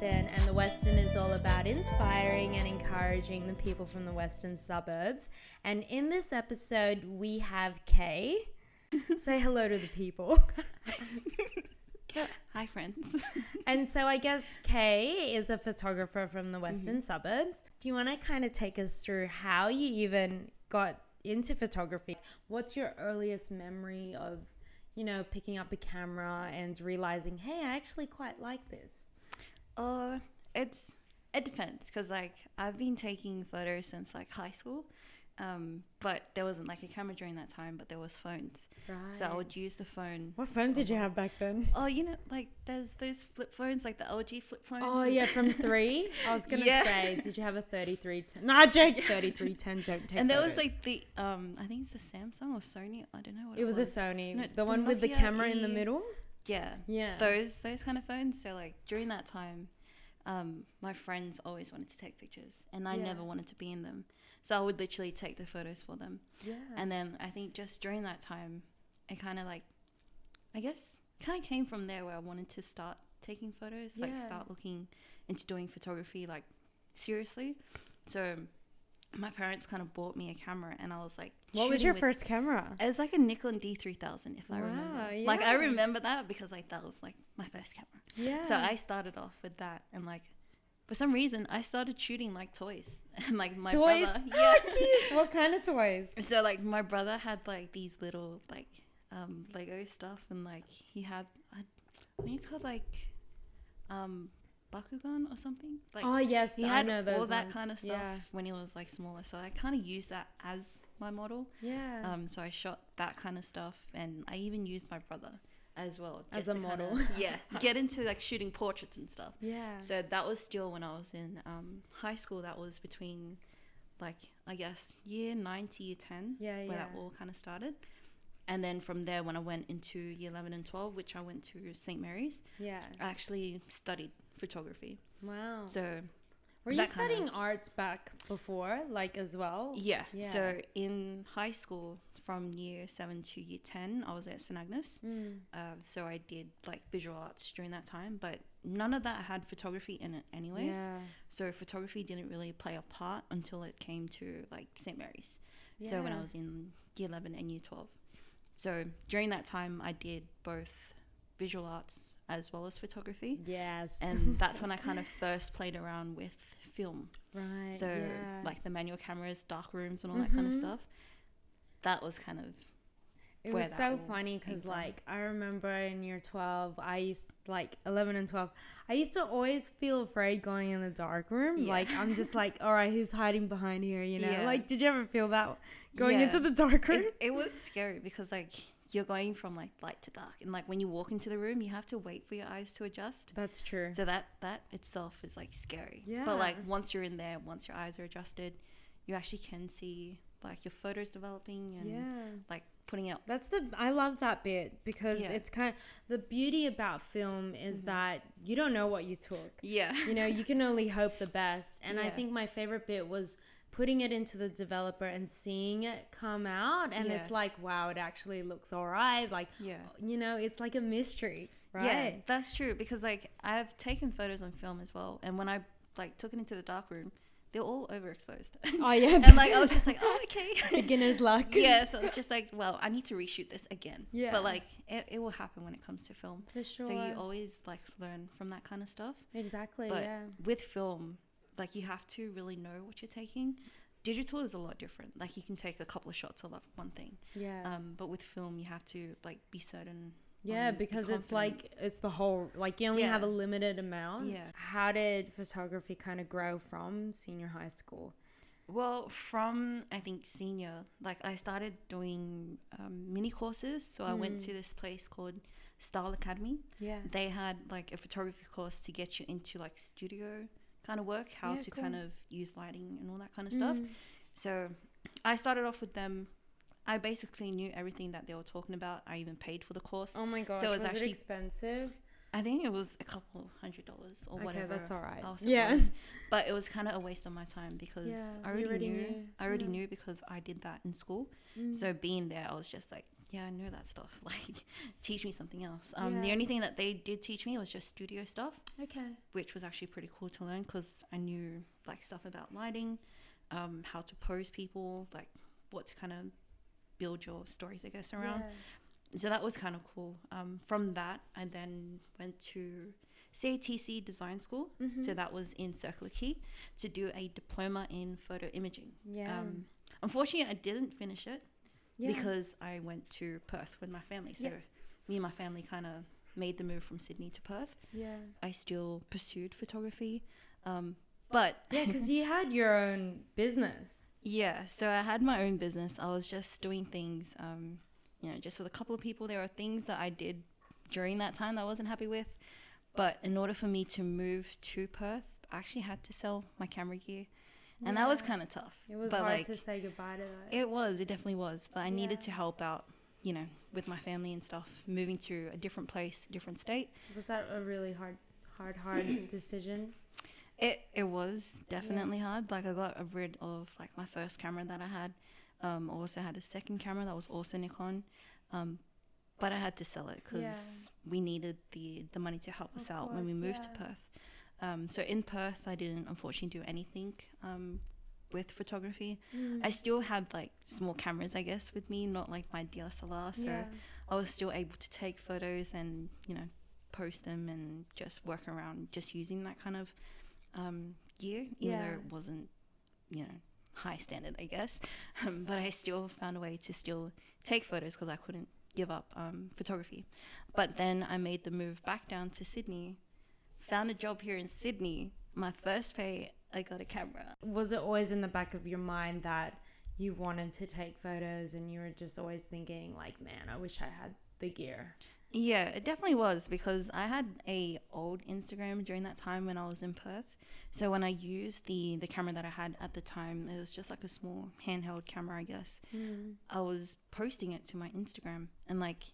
Western, and the Western is all about inspiring and encouraging the people from the Western suburbs. And in this episode, we have Kay. Say hello to the people. Hi, friends. and so I guess Kay is a photographer from the Western Mm-hmm. suburbs. Do you want to kind of take us through how you even got into photography? What's your earliest memory of, you know, picking up a camera and realizing, hey, I actually quite like this? Uh, it's it depends because like I've been taking photos since like high school, um, but there wasn't like a camera during that time, but there was phones, Right. so I would use the phone. What phone did you have back then? Oh, you know, like there's those flip phones, like the LG flip phones. Oh yeah, from three. I was gonna Yeah. say, did you have a thirty-three ten? Nah, joke. Thirty-three ten. Don't take. and there was like the um, I think it's a Samsung or Sony. I don't know what it it was It was a Sony, No, the the one with the Nokia camera in the E- middle. Yeah, Yeah. those those kind of phones. So like during that time, um, my friends always wanted to take pictures, and I Yeah. never wanted to be in them. So I would literally take the photos for them. yeah. And then I think just during that time, it kind of like, I guess, kind of came from there where I wanted to start taking photos, like start looking into doing photography like seriously. So my parents kind of bought me a camera, and I was like, what was your with- first camera? It was like a Nikon D3000, if I Wow, remember. Like I remember that because like that was like my first camera. Yeah. So I started off with that, and like for some reason I started shooting like toys, and like my toys. brother, Yeah. What kind of toys? so like my brother had like these little like um Lego stuff and like he had I, I think it's called like um Bakugan or something. Like oh yes, he I had know those all that ones. kind of stuff Yeah. when he was like smaller. So I kind of used that as my model. Yeah. Um so I shot that kind of stuff and I even used my brother as well As a to kinda- model. yeah, get into like shooting portraits and stuff. yeah. So that was still when I was in um, high school. That was between, like, I guess year nine to year ten, Yeah, where that all kind of started. And then from there, when I went into year eleven and twelve, which I went to St Mary's, yeah. I actually studied photography. Wow. So Were you that kinda- studying arts back before, like as well? yeah. Yeah. So in high school, from year seven to year ten, I was at St Agnes. Mm. Uh, so I did like visual arts during that time, but none of that had photography in it, anyways. Yeah. So photography didn't really play a part until it came to like St. Mary's. Yeah. So when I was in year 11 and year 12. So during that time, I did both visual arts as well as photography. Yes. And that's when I kind of first played around with film. right. So yeah. like the manual cameras, dark rooms, and all that kind of Mhm. stuff. That was kind of It was so funny because, like, I remember in year 12, I used, like, 11 and 12, I used to always feel afraid going in the dark room. Yeah. Like, I'm just like, all right, who's hiding behind here, you know? Yeah. Like, did you ever feel that going into the dark room? it, it was scary because like you're going from like light to dark, and like when you walk into the room, you have to wait for your eyes to adjust. That's true. So that that itself is like scary. Yeah. But like once you're in there, once your eyes are adjusted, you actually can see like your photos developing and Yeah. like putting out. That's the I love that bit because Yeah. Mm-hmm. it's kind of the beauty about film is that you don't know what you took. Yeah. You know, you can only hope the best. And I think my favorite bit was putting it into the developer and seeing it come out and Yeah. it's like wow, it actually looks all right. Like Yeah. you know, it's like a mystery, Yeah, that's true because like I've taken photos on film as well, and when I like took it into the dark room, they're all overexposed. Oh yeah. and like I was just like, oh okay. beginner's luck. yeah, so it's just like, well, I need to reshoot this again. Yeah. But like, it, it will happen when it comes to film. For sure. So you always like learn from that kind of stuff. exactly, But yeah. with film, like you have to really know what you're taking. Digital is a lot different. Like you can take a couple of shots of one thing. Yeah. Um, but with film, you have to like be certain. Yeah, because it's like it's the whole like you only have a limited amount. Yeah. How did photography kind of grow from senior high school? Well, from I think senior, like I started doing um, mini courses. So I went Mm. to this place called Style Academy. Yeah. They had like a photography course to get you into like studio kind of work, how Yeah, to cool. kind of use lighting and all that kind of stuff. Mm. So I started off with them. I basically knew everything that they were talking about. I even paid for the course. Oh my gosh, it was it actually- expensive? I think it was a couple hundred dollars or Okay, whatever. that's all right. Yeah. it was. But it was kind of a waste of my time because Yeah, I already, already knew, knew. I already Yeah. knew because I did that in school. Mm. So being there, I was just like, yeah, I know that stuff. Like, teach me something else. Um, The only thing that they did teach me was just studio stuff, Okay. which was actually pretty cool to learn because I knew like stuff about lighting, um, how to pose people, like what to kind of build your stories, I guess, around. So that was kind of cool. Um, from that, I then went to CATC Design School. Mm-hmm. So that was in Circular Quay to do a diploma in photo imaging. yeah. Um, unfortunately, I didn't finish it yeah. because I went to Perth with my family. So Yeah. me and my family kind of made the move from Sydney to Perth. yeah. I still pursued photography, um, but Yeah, because you had your own business. yeah. So I had my own business. I was just doing things, um, you know, just with a couple of people. There are things that I did during that time that I wasn't happy with, but in order for me to move to Perth, I actually had to sell my camera gear, and that was kind of tough. It was but hard like, to say goodbye to that. It was. It definitely was. But I needed to help out, you know, with my family and stuff, moving to a different place, different state. was that a really hard, hard, hard decision? It it was definitely hard. Like I got rid of like my first camera that I had. Um, also had a second camera that was also Nikon. Um, but I had to sell it because Yeah. we needed the the money to help us Of out when we course, moved to. Perth. Um, so in Perth, I didn't unfortunately do anything um, with photography. Mm. I still had like small cameras, I guess, with me, not like my DSLR. So yeah. I was still able to take photos and you know post them and just work around just using that kind of um, gear, even Yeah. though it wasn't you know high standard, I guess. Um, but I still found a way to still take photos because I couldn't give up um, photography. But then I made the move back down to Sydney, found a job here in Sydney. My first pay, I got a camera. Was it always in the back of your mind that you wanted to take photos and you were just always thinking like, man, I wish I had the gear? Yeah, it definitely was because I had a old Instagram during that time when I was in Perth. So when I used the the camera that I had at the time, it was just like a small handheld camera, I guess. Mm. I was posting it to my Instagram, and like,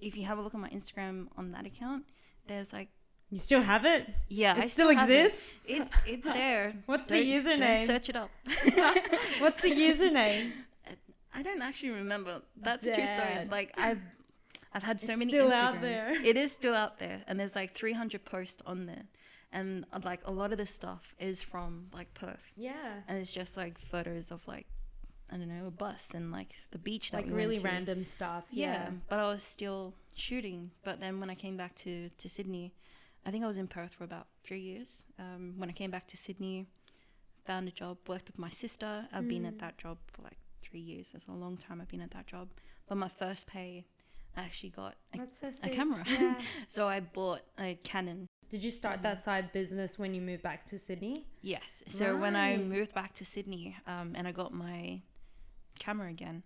if you have a look at my Instagram on that account, there's like, You still have it? yeah, it I still, it. exists? It, it's there. What's the Don't- don't username? search it up. What's the username? I don't actually remember. That's a true story. Like I've I've had so It's many still out there. It is still out there, and there's like 300 posts on there, and uh, like a lot of this stuff is from like Perth, Yeah. and it's just like photos of like I don't know a bus and like the beach that Like we really random stuff. Yeah. Yeah. but I was still shooting. But then when I came back to to Sydney, I think I was in Perth for about three years. Um, when I came back to Sydney, found a job, worked with my sister. I've been at Mm. that job for like three years. It's a long time I've been at that job. But my first pay, I actually got a, so a camera. Yeah. so I bought a Canon. Did you start that side business when you moved back to Sydney? Yes. So when I moved back to Sydney, um, and I got my camera again,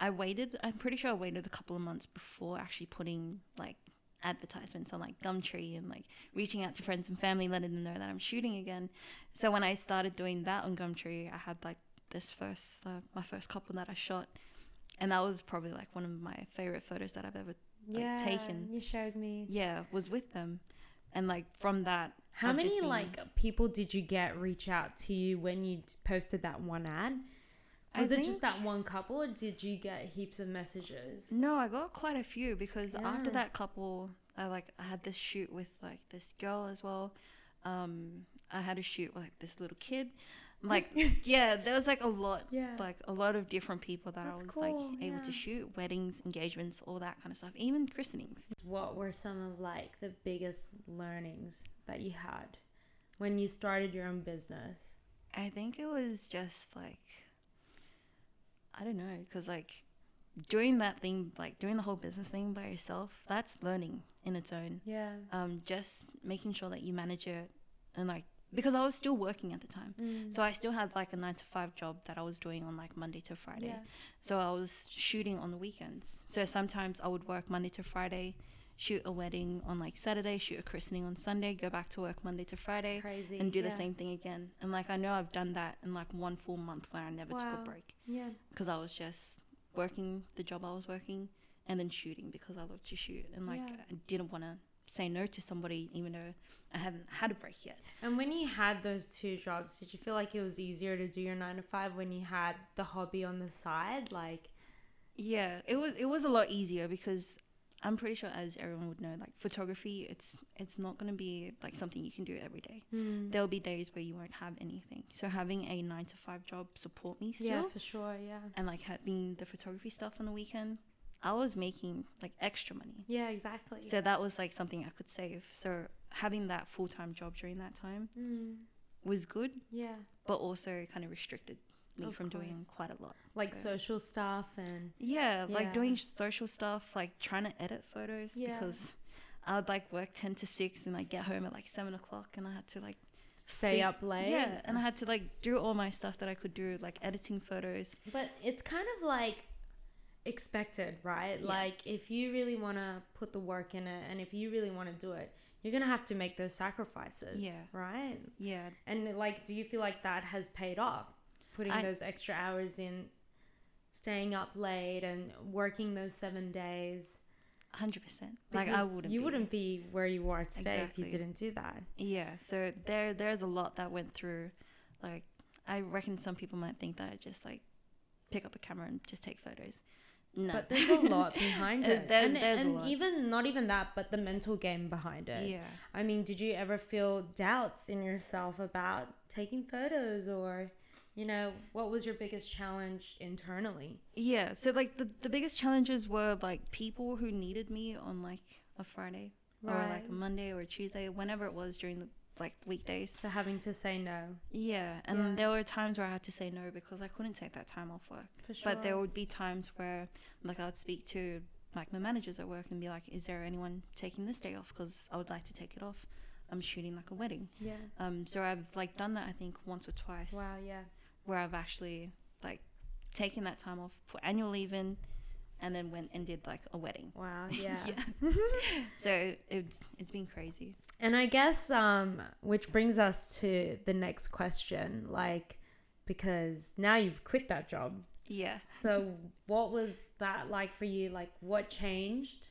I waited. I'm pretty sure I waited a couple of months before actually putting like advertisements on like Gumtree and like reaching out to friends and family, letting them know that I'm shooting again. So when I started doing that on Gumtree, I had like this first, uh, my first couple that I shot, and that was probably like one of my favorite photos that I've ever, Like, yeah. taken. You showed me. yeah, was with them, and like from that. How I've many been- like people did you get reach out to you when you posted that one ad? I Was it think- just that one couple, or did you get heaps of messages? No, I got quite a few because after that couple, I like I had this shoot with like this girl as well. Um, I had a shoot with like this little kid. Like yeah, there was like a lot, Yeah. like a lot of different people that That's I was cool, like able yeah. to shoot weddings, engagements, all that kind of stuff, even christenings. What were some of like the biggest learnings that you had when you started your own business? I think it was just like I don't know, because like doing that thing, like doing the whole business thing by yourself, that's learning in its own. Yeah. um, just making sure that you manage it and like because I was still working at the time. Mm. So I still had like a nine to five job that I was doing on like Monday to Friday. yeah. So I was shooting on the weekends. So sometimes I would work Monday to Friday, shoot a wedding on like Saturday, shoot a christening on Sunday, go back to work Monday to Friday, Crazy. and do the yeah. same thing again. And like I know I've done that in like one full month where I never took a break Yeah. because I was just working the job I was working and then shooting because I love to shoot and like Yeah. I didn't want to say no to somebody even though I haven't had a break yet. And when you had those two jobs, did you feel like it was easier to do your nine to five when you had the hobby on the side? Like, Yeah, it was it was a lot easier because I'm pretty sure, as everyone would know, like photography, it's it's not gonna be like something you can do every day. Mm. There'll be days where you won't have anything. So having a nine to five job support me still, Yeah, for sure. Yeah. and like having the photography stuff on the weekend, I was making like extra money. Yeah, exactly. So that was like something I could save. So having that full time job during that time mm. was good, yeah, but also kind of restricted me Of from doing quite a lot. like So- social stuff and Yeah, Yeah. like doing social stuff, like trying to edit photos Yeah. because I would like work ten to six and like get home at like seven o'clock and I had to like stay sleep- up late. Yeah, and I had to like do all my stuff that I could do, like editing photos. But it's kind of like expected, right? Yeah. Like if you really want to put the work in it and if you really want to do it, you're to have to make those sacrifices, Yeah. right? Yeah, And like do you feel like that has paid off? Putting I- those extra hours in staying up late and working those 7 days. hundred percent. Like I wouldn't. you be. wouldn't be where you are today if you didn't do that. Yeah, so there there's a lot that went through. Like I reckon some people might think that I just like pick up a camera and just take photos. No. But there's a lot behind Uh, it. there's- and there's a and even not even that, but the mental game behind it. yeah. I mean, did you ever feel doubts in yourself about taking photos or, you know, what was your biggest challenge internally? Yeah, so like the the biggest challenges were like people who needed me on like a Friday or like a Monday or a Tuesday, whenever it was during the like weekdays. So having to say no. Yeah, and Yeah. there were times where I had to say no because I couldn't take that time off work. For sure. But there would be times where like I would speak to like my managers at work and be like, "Is there anyone taking this day off? Because I would like to take it off. I'm shooting like a wedding." Yeah. Um, so I've like done that I think once or twice. Wow, yeah. Where I've actually like taken that time off for annual leave in, and then went and did like a wedding. Wow, yeah. So it's it's been crazy. And I guess um which brings us to the next question like because now you've quit that job. Yeah. So what was that like for you? Like what changed?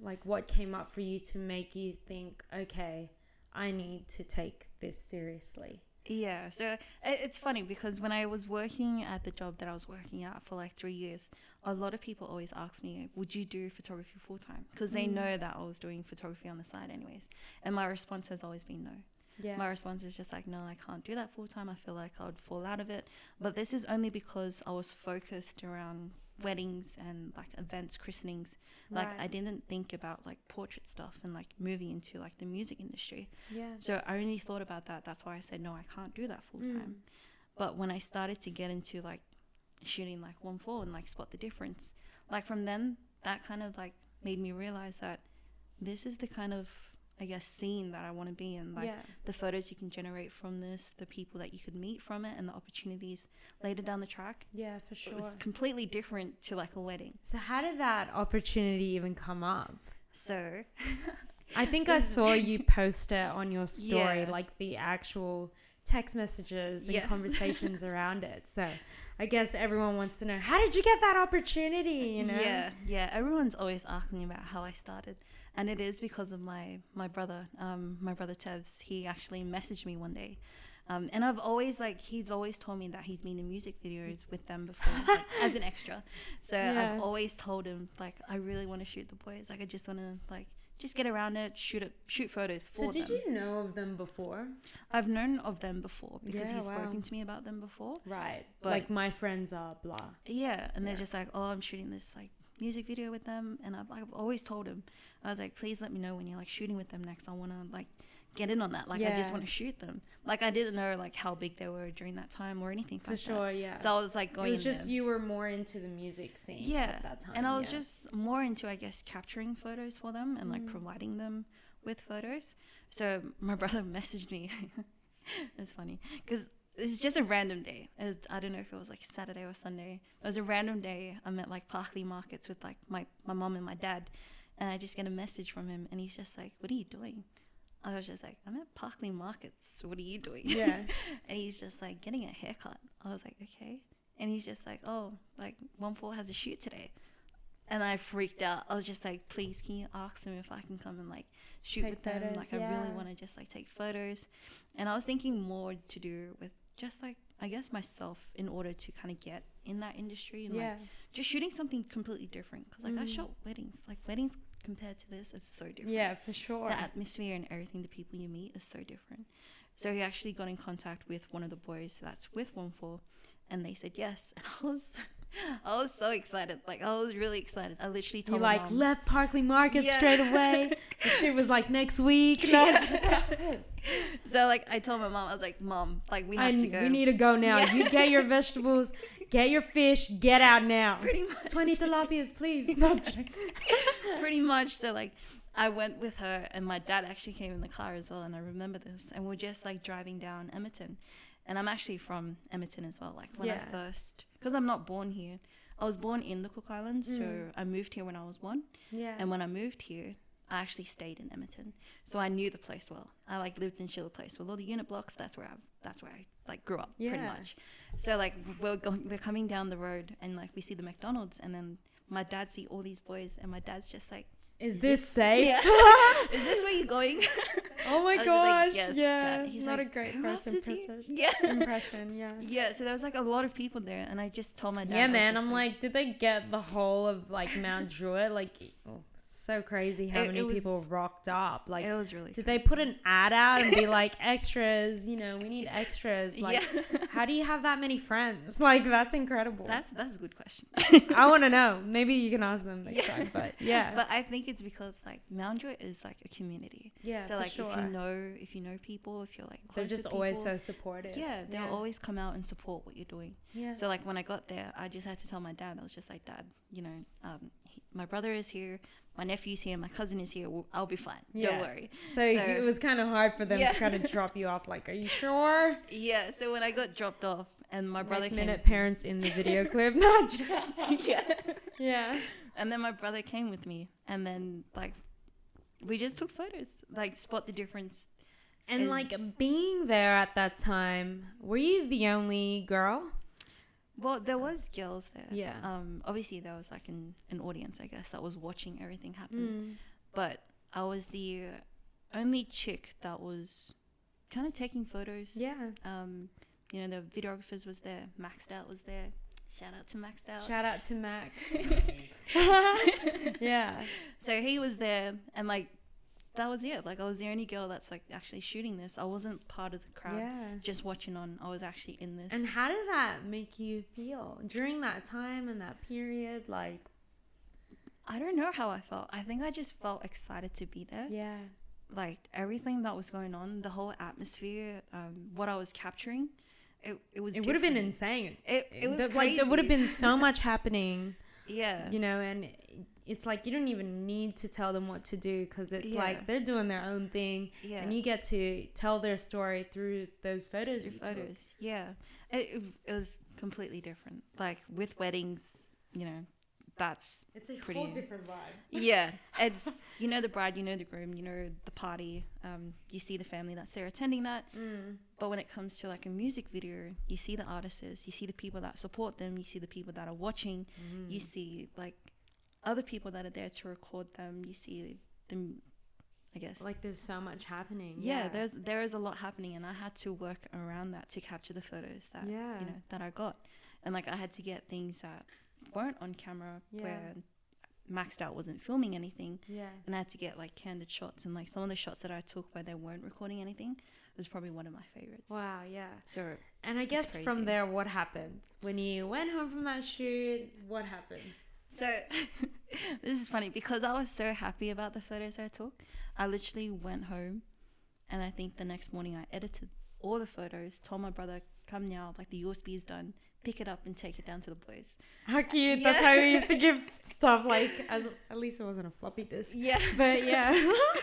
Like what came up for you to make you think, okay, I need to take this seriously? Yeah, so it's funny because when I was working at the job that I was working at for like three years, a lot of people always ask me, "Would you do photography full time?" Because they Mm. know that I was doing photography on the side, anyways. And my response has always been no. Yeah. My response is just like, "No, I can't do that full time. I feel like I would fall out of it." But this is only because I was focused around weddings and like events, christenings. Like I didn't think about like portrait stuff and like moving into like the music industry. Yeah. So I only thought about that. That's why I said no, I can't do that full Mm. time. But when I started to get into like shooting like Onefour and like spot the difference, like from then that kind of like made me realize that this is the kind of I guess scene that I want to be in. Like yeah. the photos you can generate from this, the people that you could meet from it, and the opportunities later down the track. Yeah, for sure. It sure. was completely different to like a wedding. So how did that opportunity even come up? So I think I saw you post it on your story, Yeah. like the actual text messages and Yes. conversations around it. So I guess everyone wants to know how did you get that opportunity? You know? Yeah, yeah. Everyone's always asking about how I started, and it is because of my my brother, um, my brother Tevs. He actually messaged me one day, um, and I've always like he's always told me that he's been in music videos with them before, like, as an extra. So Yeah. I've always told him like I really want to shoot the boys. Like I just want to like just get around it, shoot it, shoot photos for So did them. you know of them before? I've known of them before because Yeah, he's wow. spoken to me about them before. Right. But- like my friends are blah. Yeah, and they're just like, oh, I'm shooting this like music video with them, and I've, I've always told him, I was like, please let me know when you're like shooting with them next. I want to like get in on that. Like, I just want to shoot them. Like, I didn't know like how big they were during that time or anything For like sure, yeah. So I was like going. it was just there. you were more into the music scene Yeah, at that time. and I was yeah. just more into, I guess, capturing photos for them and like Mm. providing them with photos. So my brother messaged me. it's funny because it's just a random day. Was- I don't know if it was like Saturday or Sunday. It was a random day. I'm at like Parklea Markets with like my my mom and my dad, and I just get a message from him, and he's just like, "What are you doing?" I was just like, "I'm at Parklea Markets. What are you doing?" Yeah. and he's just like getting a haircut. I was like, okay. And he's just like, oh, like Onefour has a shoot today. And I freaked out. I was just like, please, can you ask them if I can come and like shoot Take with them? photos, Like, I really want to just like take photos. And I was thinking more to do with just like I guess myself in order to kind of get in that industry and Yeah. like just shooting something completely different because like I Mm. shot weddings like weddings compared to this is so different Yeah, for sure. the atmosphere and everything the people you meet is so different so he actually got in contact with one of the boys that's with Onefour and they said yes and I was I was so excited like I was really excited I literally told my like mom, left Parklea Market Yeah. straight away. the shit was like next week. so like I told my mom I was like mom like we I, have to go we need to go now. Yeah. You get your vegetables, get your fish, get out now. pretty much Twenty tilapias, please. No, pretty much so like i went with her and my dad actually came in the car as well and i remember this and we're just like driving down Emerton, and i'm actually from Emerton as well like when Yeah. i first because i'm not born here i was born in the cook islands so Mm. i moved here when i was one yeah. and when i moved here i actually stayed in Emerton, so i knew the place well i like lived in Schiller place with all the unit blocks that's where i that's where i like grew up pretty much so like we're going we're coming down the road and like we see the mcdonald's and then my dad see all these boys and my dad's just like Is this safe? yeah. Is this where you're going? Oh my I gosh. like, "Yes, yeah. Dad." He's Not like, a great "Who first else is impression. Yeah. impression. Yeah. Yeah, so there was like a lot of people there, and I just told my dad. Yeah, man. I'm like, did they get the whole of like Mount Druitt? Like, oh, so crazy how It- many it was- people rocked up. Like, it was really. did they put an ad out and be like, extras? You know, we need extras. Like, yeah, how do you have that many friends? Like, that's incredible. that's that's a good question. I want to know. Maybe you can ask them next Yeah. time. But yeah, But I think it's because like Mount Druitt is like a community. yeah, so like sure. if you know if you know people, if you're like They're just always people, so supportive. Yeah, they'll always come out and support what you're doing. Yeah. So like when I got there, I just had to tell my dad. I was just like, Dad, you know, um, my brother is here, my nephew's here, my cousin is here. We'll, I'll be fine. Yeah. Don't worry. So, So- it was kind of hard for them Yeah. to kind of drop you off. Like, are you sure? Yeah. So when I got dropped off, and my brother like came. minute parents in the video clip. Not yeah. yeah. And then my brother came with me, and then like we just took photos, like spot the difference. And Is- like being there at that time, were you the only girl? Well, there was girls there. Yeah. Um. Obviously, there was like an an audience, I guess, that was watching everything happen. Mm. But I was the only chick that was kind of taking photos. Yeah. Um. You know, the videographers was there. Maxed out was there. Shout out to Maxed out. Shout out to Max. yeah. So he was there, and like that was it. Like I was the only girl that's like actually shooting this. I wasn't part of the crowd, Yeah. just watching on. I was actually in this. And how did that make you feel during that time and that period? Like, I don't know how I felt. I think I just felt excited to be there. yeah. Like everything that was going on, the whole atmosphere, um, what I was capturing, it it was. It would have been insane. It it was The- like there would have been so much happening, Yeah. you know, and it's like you don't even need to tell them what to do because it's Yeah. like they're doing their own thing, Yeah. and you get to tell their story through those photos. You took. photos. Yeah. It, it, was completely different. Like with weddings, you know, that's It's a Pretty- whole different vibe. yeah, it's you know the bride, you know the groom, you know the party. Um, you see the family that's there attending that. Mm. But when it comes to like a music video, you see the artists, you see the people that support them, you see the people that are watching, Mm-hmm. you see like other people that are there to record them. You see them, I guess. Like there's so much happening. yeah, there's there is a lot happening, and I had to work around that to capture the photos that Yeah. you know that I got, and like I had to get things that weren't on camera Yeah. where maxed out wasn't filming anything yeah. and I had to get like candid shots and like some of the shots that I took where they weren't recording anything was probably one of my favorites. Wow. Yeah. So And I guess from there, what happened when you went home from that shoot? What happened? So this is funny because I was so happy about the photos I took. I literally went home and I think the next morning I edited all the photos, told my brother, come now, like the USB is done, pick it up and take it down to the boys. How cute! That's how we used to give stuff. Like, as at least it wasn't a floppy disk. Yeah. But yeah,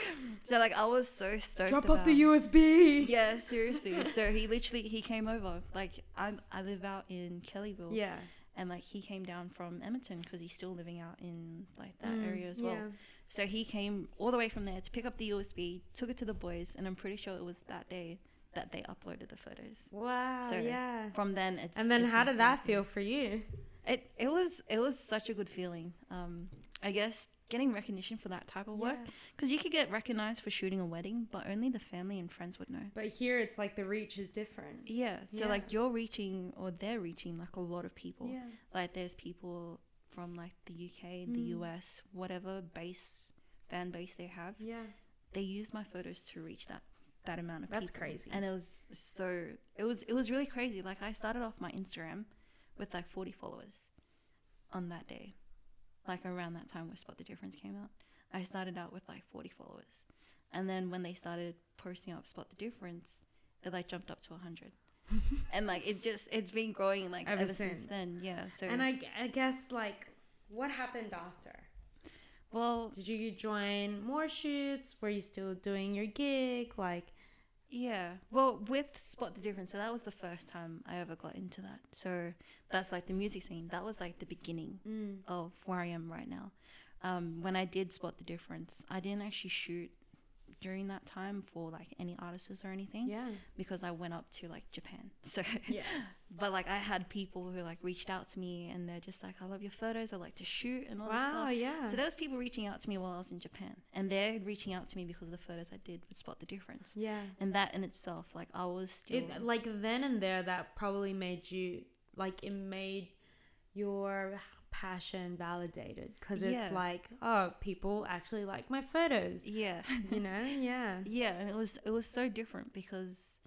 So like I was so stoked. drop off the USB. Yeah, seriously. so he literally he came over. Like I I live out in Kellyville. Yeah. And like he came down from Emerton because he's still living out in like that Mm, area as well. yeah. So he came all the way from there to pick up the USB, took it to the boys, and I'm pretty sure it was that day that they uploaded the photos. Wow. So, yeah. From then, it's And then it's how did that feel for you? It it was it was such a good feeling. Um, I guess getting recognition for that type of work Yeah. because you could get recognized for shooting a wedding, but only the family and friends would know. But here it's like the reach is different. Yeah, so Yeah. like you're reaching or they're reaching like a lot of people. Yeah. Like there's people from like the UK, the Mm. US, whatever base fan base they have. Yeah. They use my photos to reach that that amount of people. That's people. crazy. And it was so it was it was really crazy. Like I started off my Instagram with like 40 followers on that day. Like around that time where Spot the Difference came out. I started out with like 40 followers. And then when they started posting up Spot the Difference, it like jumped up to 100. and like it just it's been growing like Ever ever, since. since. then. Yeah. So And I, I guess like what happened after? well, Did you join more shoots? Were you still doing your gig? Like Yeah. Well, with Spot the Difference, so that was the first time I ever got into that. So that's like the music scene. That was like the beginning mm. of where I am right now. Um, when I did Spot the Difference, I didn't actually shoot during that time for like any artists or anything yeah. because I went up to like Japan. So, Yeah. but like I had people who like reached out to me and they're just like, I love your photos. I like to shoot and all this Wow, stuff. yeah. So there was people reaching out to me while I was in Japan, and they're reaching out to me because of the photos I did would Spot the Difference yeah. and that in itself like i was still It like then and there that probably made you like it made your passion validated because Yeah. it's like oh people actually like my photos. Yeah. You know? Yeah. Yeah and it was it was so different because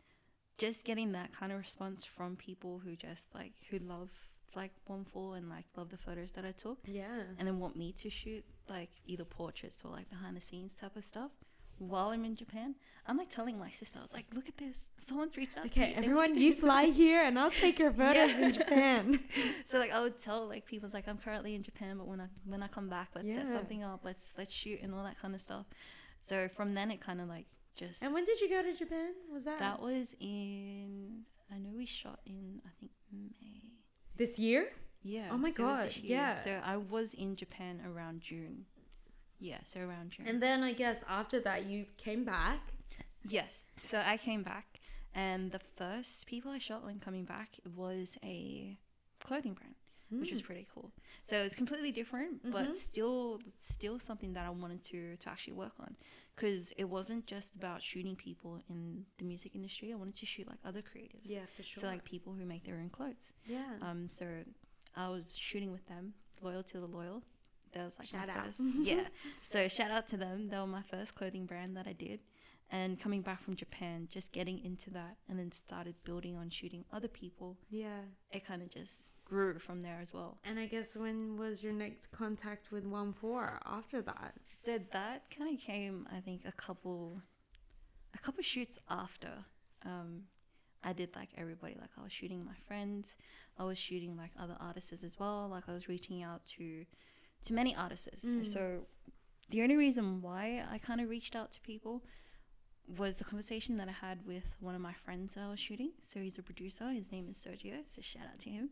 just getting that kind of response from people who just like who love like Onefour and like love the photos that i took yeah. and then want me to shoot like either portraits or like behind the scenes type of stuff while i'm in japan i'm like telling my sister i was like look at this someone's reached out to okay me. They want everyone you fly here and i'll take your photos Yeah. in japan so like I would tell like people like I'm currently in Japan, but when I when I come back, let's set something up. Let's let's shoot and all that kind of stuff. So from then it kind of like just and when did you go to japan was that that was in I know we shot in I think May. this year Yeah. Oh my so God, yeah. So I was in Japan around June. Yeah, so around June. and then i guess after that you came back Yes. So I came back, and the first people I shot when coming back was a clothing brand, which was Mm. pretty cool. So it was completely different, Mhm. but still, still something that I wanted to to actually work on, because it wasn't just about shooting people in the music industry. I wanted to shoot like other creatives. yeah for sure So like people who make their own clothes. yeah Um. So I was shooting with them, loyal to the loyal. That was like Shout my out. first. yeah. So shout out to them. They were my first clothing brand that I did. And coming back from Japan, just getting into that, and then started building on shooting other people. yeah It kind of just grew from there as well. and i guess when was your next contact with Onefour after that So that kind of came, I think, a couple, a couple shoots after. Um, I did like everybody. Like I was shooting my friends. I was shooting like other artists as well. Like I was reaching out to, to many artists. Mm. So the only reason why I kind of reached out to people was the conversation that I had with one of my friends that I was shooting. So he's a producer. His name is Sergio. So shout out to him.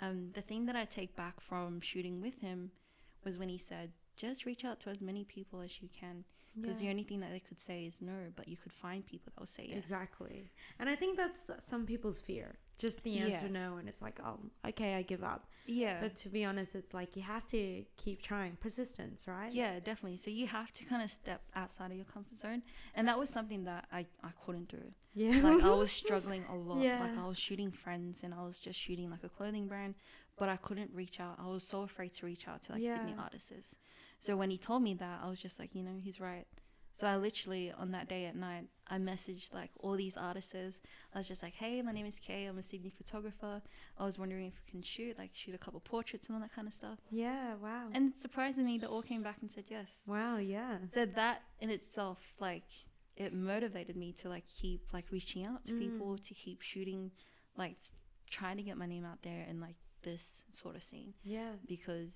Um, the thing that I take back from shooting with him was when he said, just reach out to as many people as you can. Because the only thing that they could say is no, but you could find people that will say yes. Exactly. And I think that's some people's fear. Just the answer Yeah. no, and it's like, oh, okay, I give up. Yeah. But to be honest, it's like you have to keep trying. Persistence, right? Yeah, definitely. So you have to kind of step outside of your comfort zone. And that was something that I, I couldn't do. Yeah. Like I was struggling a lot. yeah. Like I was shooting friends and I was just shooting like a clothing brand, but I couldn't reach out. I was so afraid to reach out to like Sydney Yeah. artists. So when he told me that, I was just like, you know, he's right. So I literally on that day at night, I messaged like all these artists. I was just like, hey, my name is Kay. I'm a Sydney photographer. I was wondering if we can shoot, like shoot a couple portraits and all that kind of stuff. yeah. Wow. And surprisingly, they all came back and said yes. wow. Yeah. So that in itself, like, it motivated me to like keep like reaching out to Mm. people, to keep shooting, like trying to get my name out there in like this sort of scene Yeah. because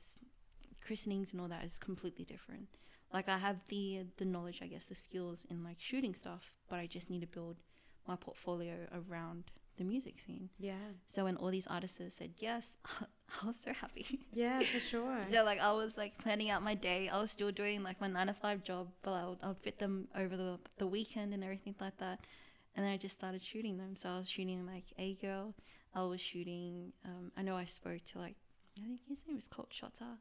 christenings and all that is completely different. Like I have the the knowledge, I guess, the skills in like shooting stuff, but I just need to build my portfolio around the music scene. Yeah. So when all these artists said yes, I was so happy. Yeah. For sure. So like I was like planning out my day. I was still doing like my nine to five job, but I would, I would fit them over the the weekend and everything like that. And then I just started shooting them. So I was shooting like a girl. I was shooting. Um, I know I spoke to like I think his name is called Shota.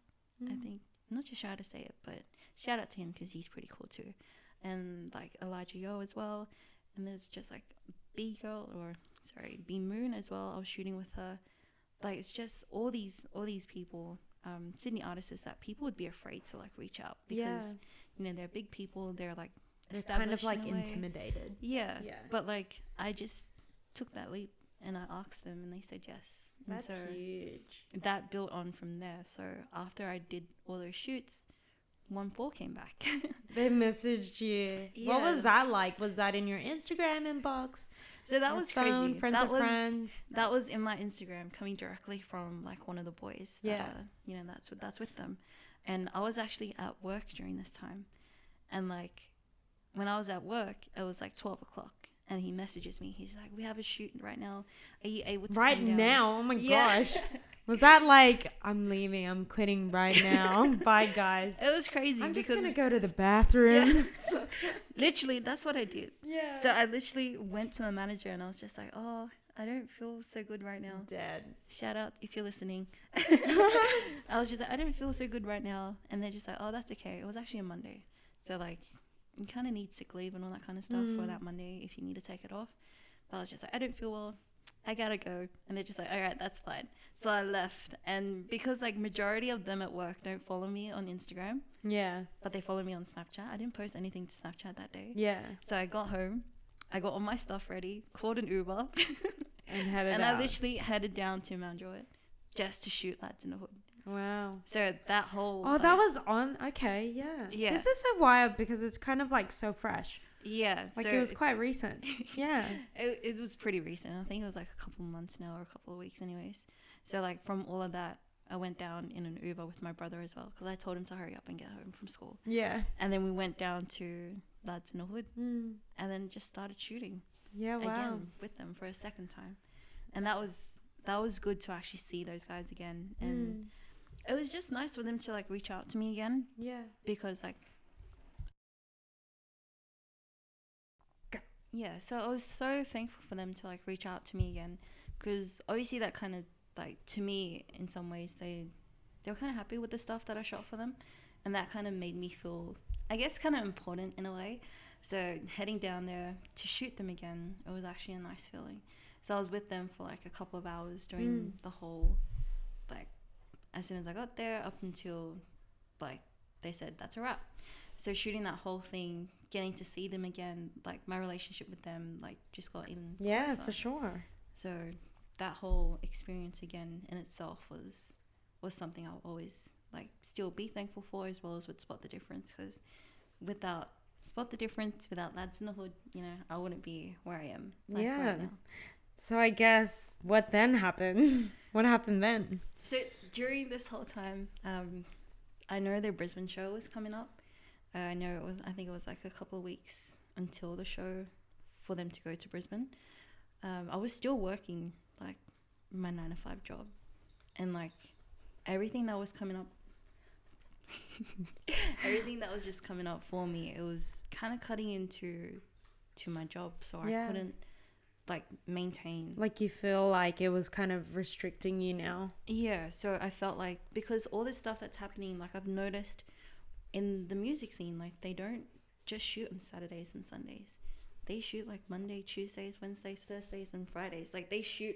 I Mm. think not too sure how to say it, but shout out to him because he's pretty cool too, and like Elijah Yo as well, and there's just like B girl or sorry B Moon as well. I was shooting with her, like it's just all these all these people, um, Sydney artists that people would be afraid to like reach out because Yeah. you know they're big people, they're like They're kind of like in intimidated. Yeah, Yeah. but like I just took that leap and I asked them and they said yes. That's so huge. that built on from there. So after I did all those shoots, Onefour came back. They messaged you. What was that like? Was that in your Instagram inbox? so that Your was phone, crazy. Friends that of was friends. that was in my Instagram coming directly from like one of the boys. that, Yeah. uh, you know that's what that's with them, and I was actually at work during this time, and like when I was at work, it was like twelve o'clock. And he messages me. He's like, "We have a shoot right now. Are you able to Right come down?" now. Oh my Yeah. gosh. Was that like I'm leaving, I'm quitting right now. Bye guys. It was crazy. I'm just gonna go to the bathroom. Yeah. literally, that's what I did. Yeah. So I literally went to my manager and I was just like, "Oh, I don't feel so good right now." dead. Shout out if you're listening. I was just like, I don't feel so good right now, and they're just like, "Oh, that's okay." It was actually a Monday, so like, you kind of need sick leave and all that kind of stuff for Mm. that Monday if you need to take it off. But I was just like, I don't feel well. I gotta go, and they're just like, all right, that's fine. So I left, and because like majority of them at work don't follow me on Instagram, Yeah. but they follow me on Snapchat. I didn't post anything to Snapchat that day. Yeah. So I got home, I got all my stuff ready, called an Uber, And headed and out. I literally headed down to Mount Druitt just to shoot Lads in the Hood. Wow. So that whole Oh, that was on. Okay, yeah. Yeah. This is so wild because it's kind of like so fresh. yeah. Like so it was quite recent. Yeah. it, it was pretty recent. I think it was like a couple months now or a couple of weeks, anyways. So like from all of that, I went down in an Uber with my brother as well because I told him to hurry up and get home from school. Yeah. And then we went down to Lads in the Hood Mm. and then just started shooting. Yeah. Wow. again with them for a second time, and that was that was good to actually see those guys again, and Mm. It was just nice for them to like reach out to me again Yeah. because like yeah, so I was so thankful for them to like reach out to me again because obviously that kind of like to me in some ways they they were kind of happy with the stuff that I shot for them, and that kind of made me feel I guess kind of important in a way. So heading down there to shoot them again, it was actually a nice feeling. So I was with them for like a couple of hours during Mm. the whole, like, as soon as I got there up until, like, they said that's a wrap. So shooting that whole thing, getting to see them again, like my relationship with them, like just got even Yeah, closer. for sure. So that whole experience again in itself was was something I'll always like still be thankful for as well as would spot the difference because without spot the difference without lads in the hood you know I wouldn't be where I am like, Yeah. right now. So I guess what then happened? what happened then? So during this whole time, um, I know their Brisbane show was coming up. Uh, I know it was. I think it was like a couple of weeks until the show for them to go to Brisbane. Um, I was still working like my nine to five job, and like everything that was coming up, everything that was just coming up for me, it was kind of cutting into to my job, so Yeah. I couldn't like maintain Like you feel like it was kind of restricting you now. Yeah, so I felt like because all this stuff that's happening, like I've noticed in the music scene, like they don't just shoot on Saturdays and Sundays. They shoot like Monday, Tuesdays, Wednesdays, Thursdays, and Fridays. Like they shoot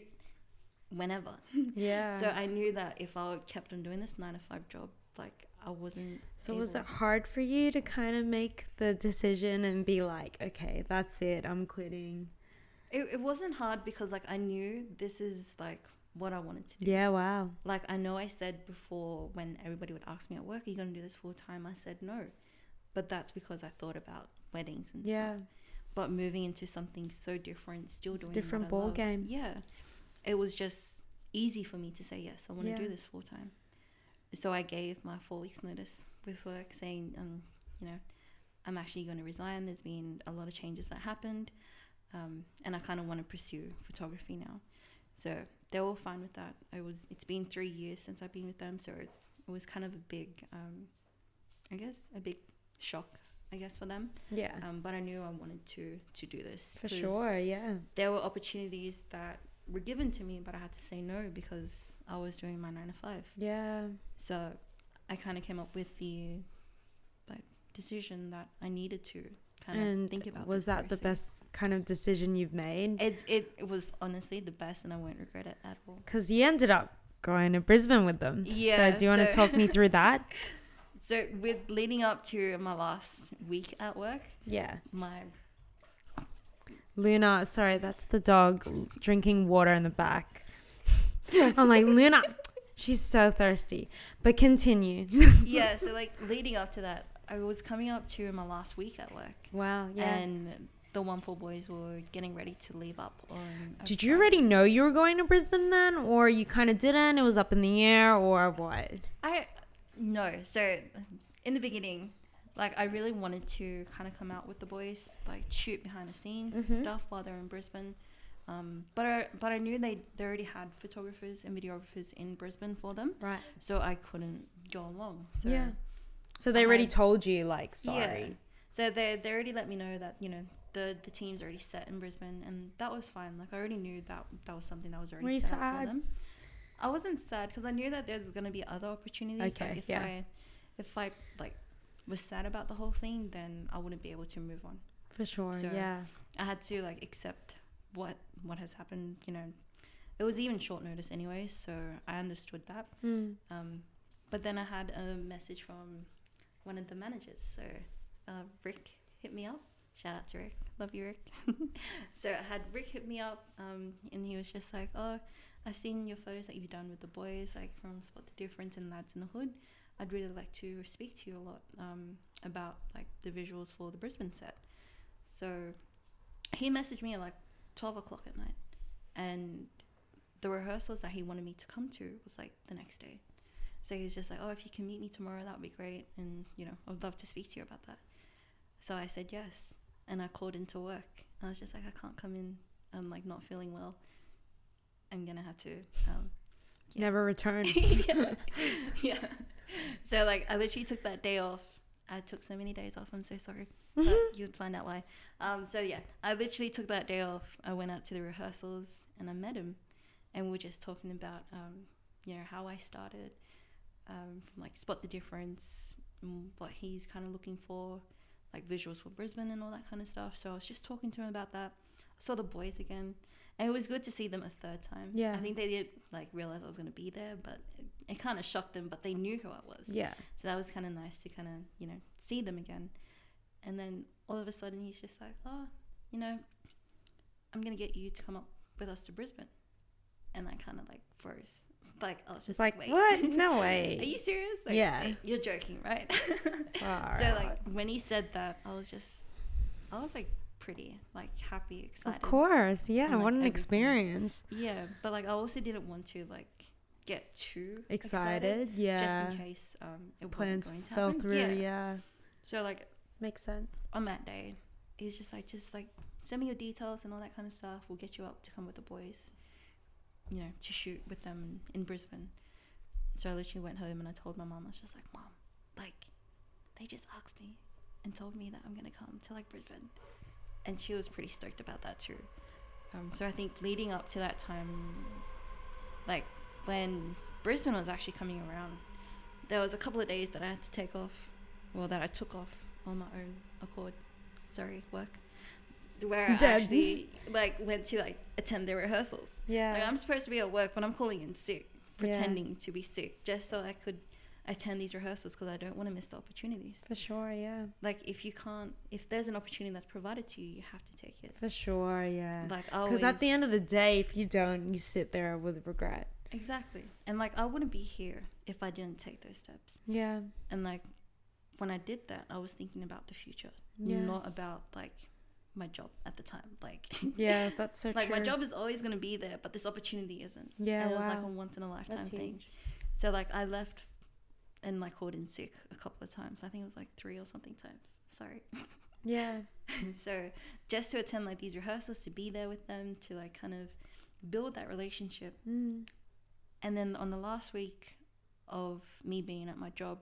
whenever. Yeah. So I knew that if I kept on doing this nine to five job, like I wasn't. So was it hard for you to kind of make the decision and be like, okay, that's it, I'm quitting? It, it wasn't hard because like I knew this is like what I wanted to do. Yeah, wow. Like I know I said before when everybody would ask me at work, "Are you going to do this full time?" I said no, but that's because I thought about weddings and Yeah. stuff. But moving into something so different, still It's a doing different ball love, game. Yeah, it was just easy for me to say yes. I want to Yeah. do this full time. So I gave my four weeks notice with work, saying, um, you know, I'm actually going to resign. There's been a lot of changes that happened, um, and I kind of want to pursue photography now. So they're all fine with that. It was. It's been three years since I've been with them, so it's it was kind of a big, um, I guess, a big shock, I guess, for them. Yeah. Um, but I knew I wanted to to do this for sure, yeah. There were opportunities that were given to me, but I had to say no because I was doing my nine to five. Yeah. So I kind of came up with the like decision that I needed to kind of And think about. was that the best kind of decision you've made? It's it, it was honestly the best, and I won't regret it at all. Because you ended up going to Brisbane with them. Yeah, So do you want to talk me through that? So with leading up to my last week at work, Yeah. my Luna, sorry, that's the dog drinking water in the back. I'm like, Luna, she's so thirsty. But continue. yeah, so like leading up to that, I was coming up to my last week at work, Wow. Yeah. and the Onefour boys were getting ready to leave up on. Did you already know you were going to Brisbane then? Or you kind of didn't? It was up in the air or what? I no. So in the beginning, like I really wanted to kind of come out with the boys, like shoot behind the scenes Mhm. stuff while they're in Brisbane. Um, but I but I knew they they already had photographers and videographers in Brisbane for them, Right. so I couldn't go along. So, Yeah. So they already told you, like, sorry. Yeah. So they they already let me know that you know the the team's already set in Brisbane, and that was fine. Like I already knew that that was something that was already Were set up for sad? them. I wasn't sad because I knew that there's gonna be other opportunities. Okay, Like if yeah. I if I like was sad about the whole thing, then I wouldn't be able to move on. For sure. So- yeah. I had to like accept what what has happened. You know, it was even short notice anyway, so I understood that. Mm. Um, but then I had a message from one of the managers. So uh, Rick hit me up. Shout out to Rick. Love you, Rick. so I had Rick hit me up, um, and he was just like, "Oh, I've seen your photos that you've done with the boys, like from Spot the Difference and Lads in the Hood. I'd really like to speak to you a lot um, about like the visuals for the Brisbane set." So he messaged me at like twelve o'clock at night, and the rehearsals that he wanted me to come to was like the next day. So he was just like, "Oh, if you can meet me tomorrow, that would be great, and you know, I'd love to speak to you about that." So I said yes, and I called into work. I was just like, "I can't come in. I'm like not feeling well. I'm gonna have to." Um, Yeah. Never return. yeah. yeah. So like, I literally took that day off. I took so many days off. I'm so sorry. But you'd find out why. Um, so yeah, I literally took that day off. I went out to the rehearsals and I met him, and we were just talking about, um, you know, how I started, um, from like spot the difference, mm, what he's kind of looking for, like visuals for Brisbane and all that kind of stuff. So I was just talking to him about that. I saw the boys again, and it was good to see them a third time. Yeah. I think they didn't like realize I was gonna be there, but it, it kind of shocked them. But they knew who I was. yeah. So that was kind of nice to kind of, you know, see them again. And then all of a sudden he's just like, oh, you know, I'm going to get you to come up with us to Brisbane. And I kind of like froze. Like, I was just It's like, wait. what? No way. Are you serious? Like, Yeah. You're joking, right? Far so, like, when he said that, I was just, I was like pretty, like happy, excited. Of course. Yeah. and, like, what an everything. experience. Yeah. But, like, I also didn't want to, like, get too Excited. Yeah. Just in case um, it Plans wasn't going to fell happen. through. Yeah. Yeah. So, like, Makes sense. on that day, he was just like, just like send me your details and all that kind of stuff. We'll get you up to come with the boys, you know, to shoot with them in Brisbane. So I literally went home and I told my mom, I was just like, Mom, like, they just asked me and told me that I'm gonna come to like Brisbane, and she was pretty stoked about that too. Um, so I think leading up to that time, like when Brisbane was actually coming around, there was a couple of days that I had to take off, well, that I took off on my own accord. Sorry, work. Where I actually like went to like attend their rehearsals. Yeah. Like I'm supposed to be at work, but I'm calling in sick, Yeah. pretending to be sick, just so I could attend these rehearsals because I don't want to miss the opportunities. For sure. Yeah. Like if you can't, if there's an opportunity that's provided to you, you have to take it. For sure. Yeah. Like Because at the end of the day, if you don't, you sit there with regret. exactly, and like I wouldn't be here if I didn't take those steps. Yeah. And like when I did that, I was thinking about the future, Yeah. not about like my job at the time. Like Yeah. That's so like true. my job is always going to be there, but this opportunity isn't. Yeah. and it was like a once in a lifetime That's thing. huge. So like I left and like called in sick a couple of times. I think it was like three or something times. Sorry. Yeah. so just to attend like these rehearsals, to be there with them, to like kind of build that relationship. Mm. And then on the last week of me being at my job,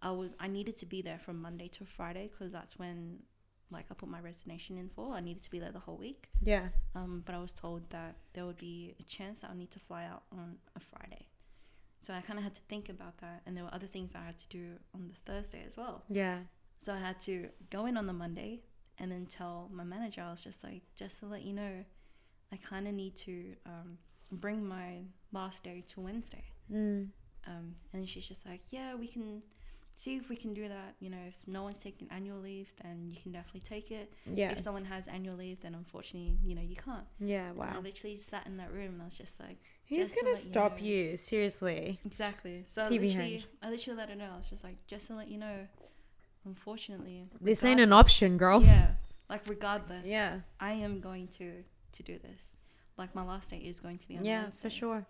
I was I needed to be there from Monday to Friday because that's when like I put my resignation in for. I needed to be there the whole week. Yeah. Um, but I was told that there would be a chance that I need to fly out on a Friday. So I kind of had to think about that, and there were other things I had to do on the Thursday as well. Yeah. So I had to go in on the Monday and then tell my manager, I was just like, just to let you know, I kind of need to um, bring my last day to Wednesday. Mm. Um, and she's just like, yeah, we can see if we can do that. You know, if no one's taking annual leave, then you can definitely take it. Yeah. If someone has annual leave, then unfortunately, you know, you can't. Yeah. And I Wow. literally sat in that room and I was just like, Who's just gonna you stop know. you? Seriously. exactly. So I TBH. literally, I literally let her know. I was just like, just to let you know, unfortunately, This ain't an option, girl. Yeah, like regardless, Yeah. I am going to to do this. Like my last day is going to be on Yeah, Wednesday. for sure.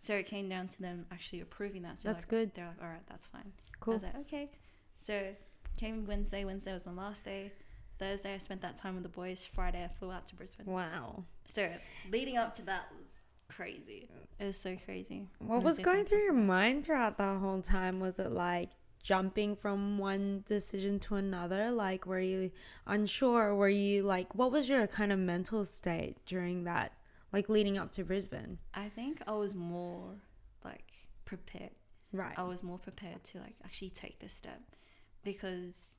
So it came down to them actually approving that. So That's like, good. They're like, all right, that's fine. Cool. I was like, okay. So came Wednesday. Wednesday was the last day. Thursday, I spent that time with the boys. Friday, I flew out to Brisbane. Wow. So leading up to that was crazy. It was so crazy. What It was going through your mind throughout the whole time? Was it like jumping from one decision to another? Like, were you unsure? Were you like, what was your kind of mental state during that, like leading up to Brisbane? I think I was more like prepared. Right. I was more prepared to like actually take this step because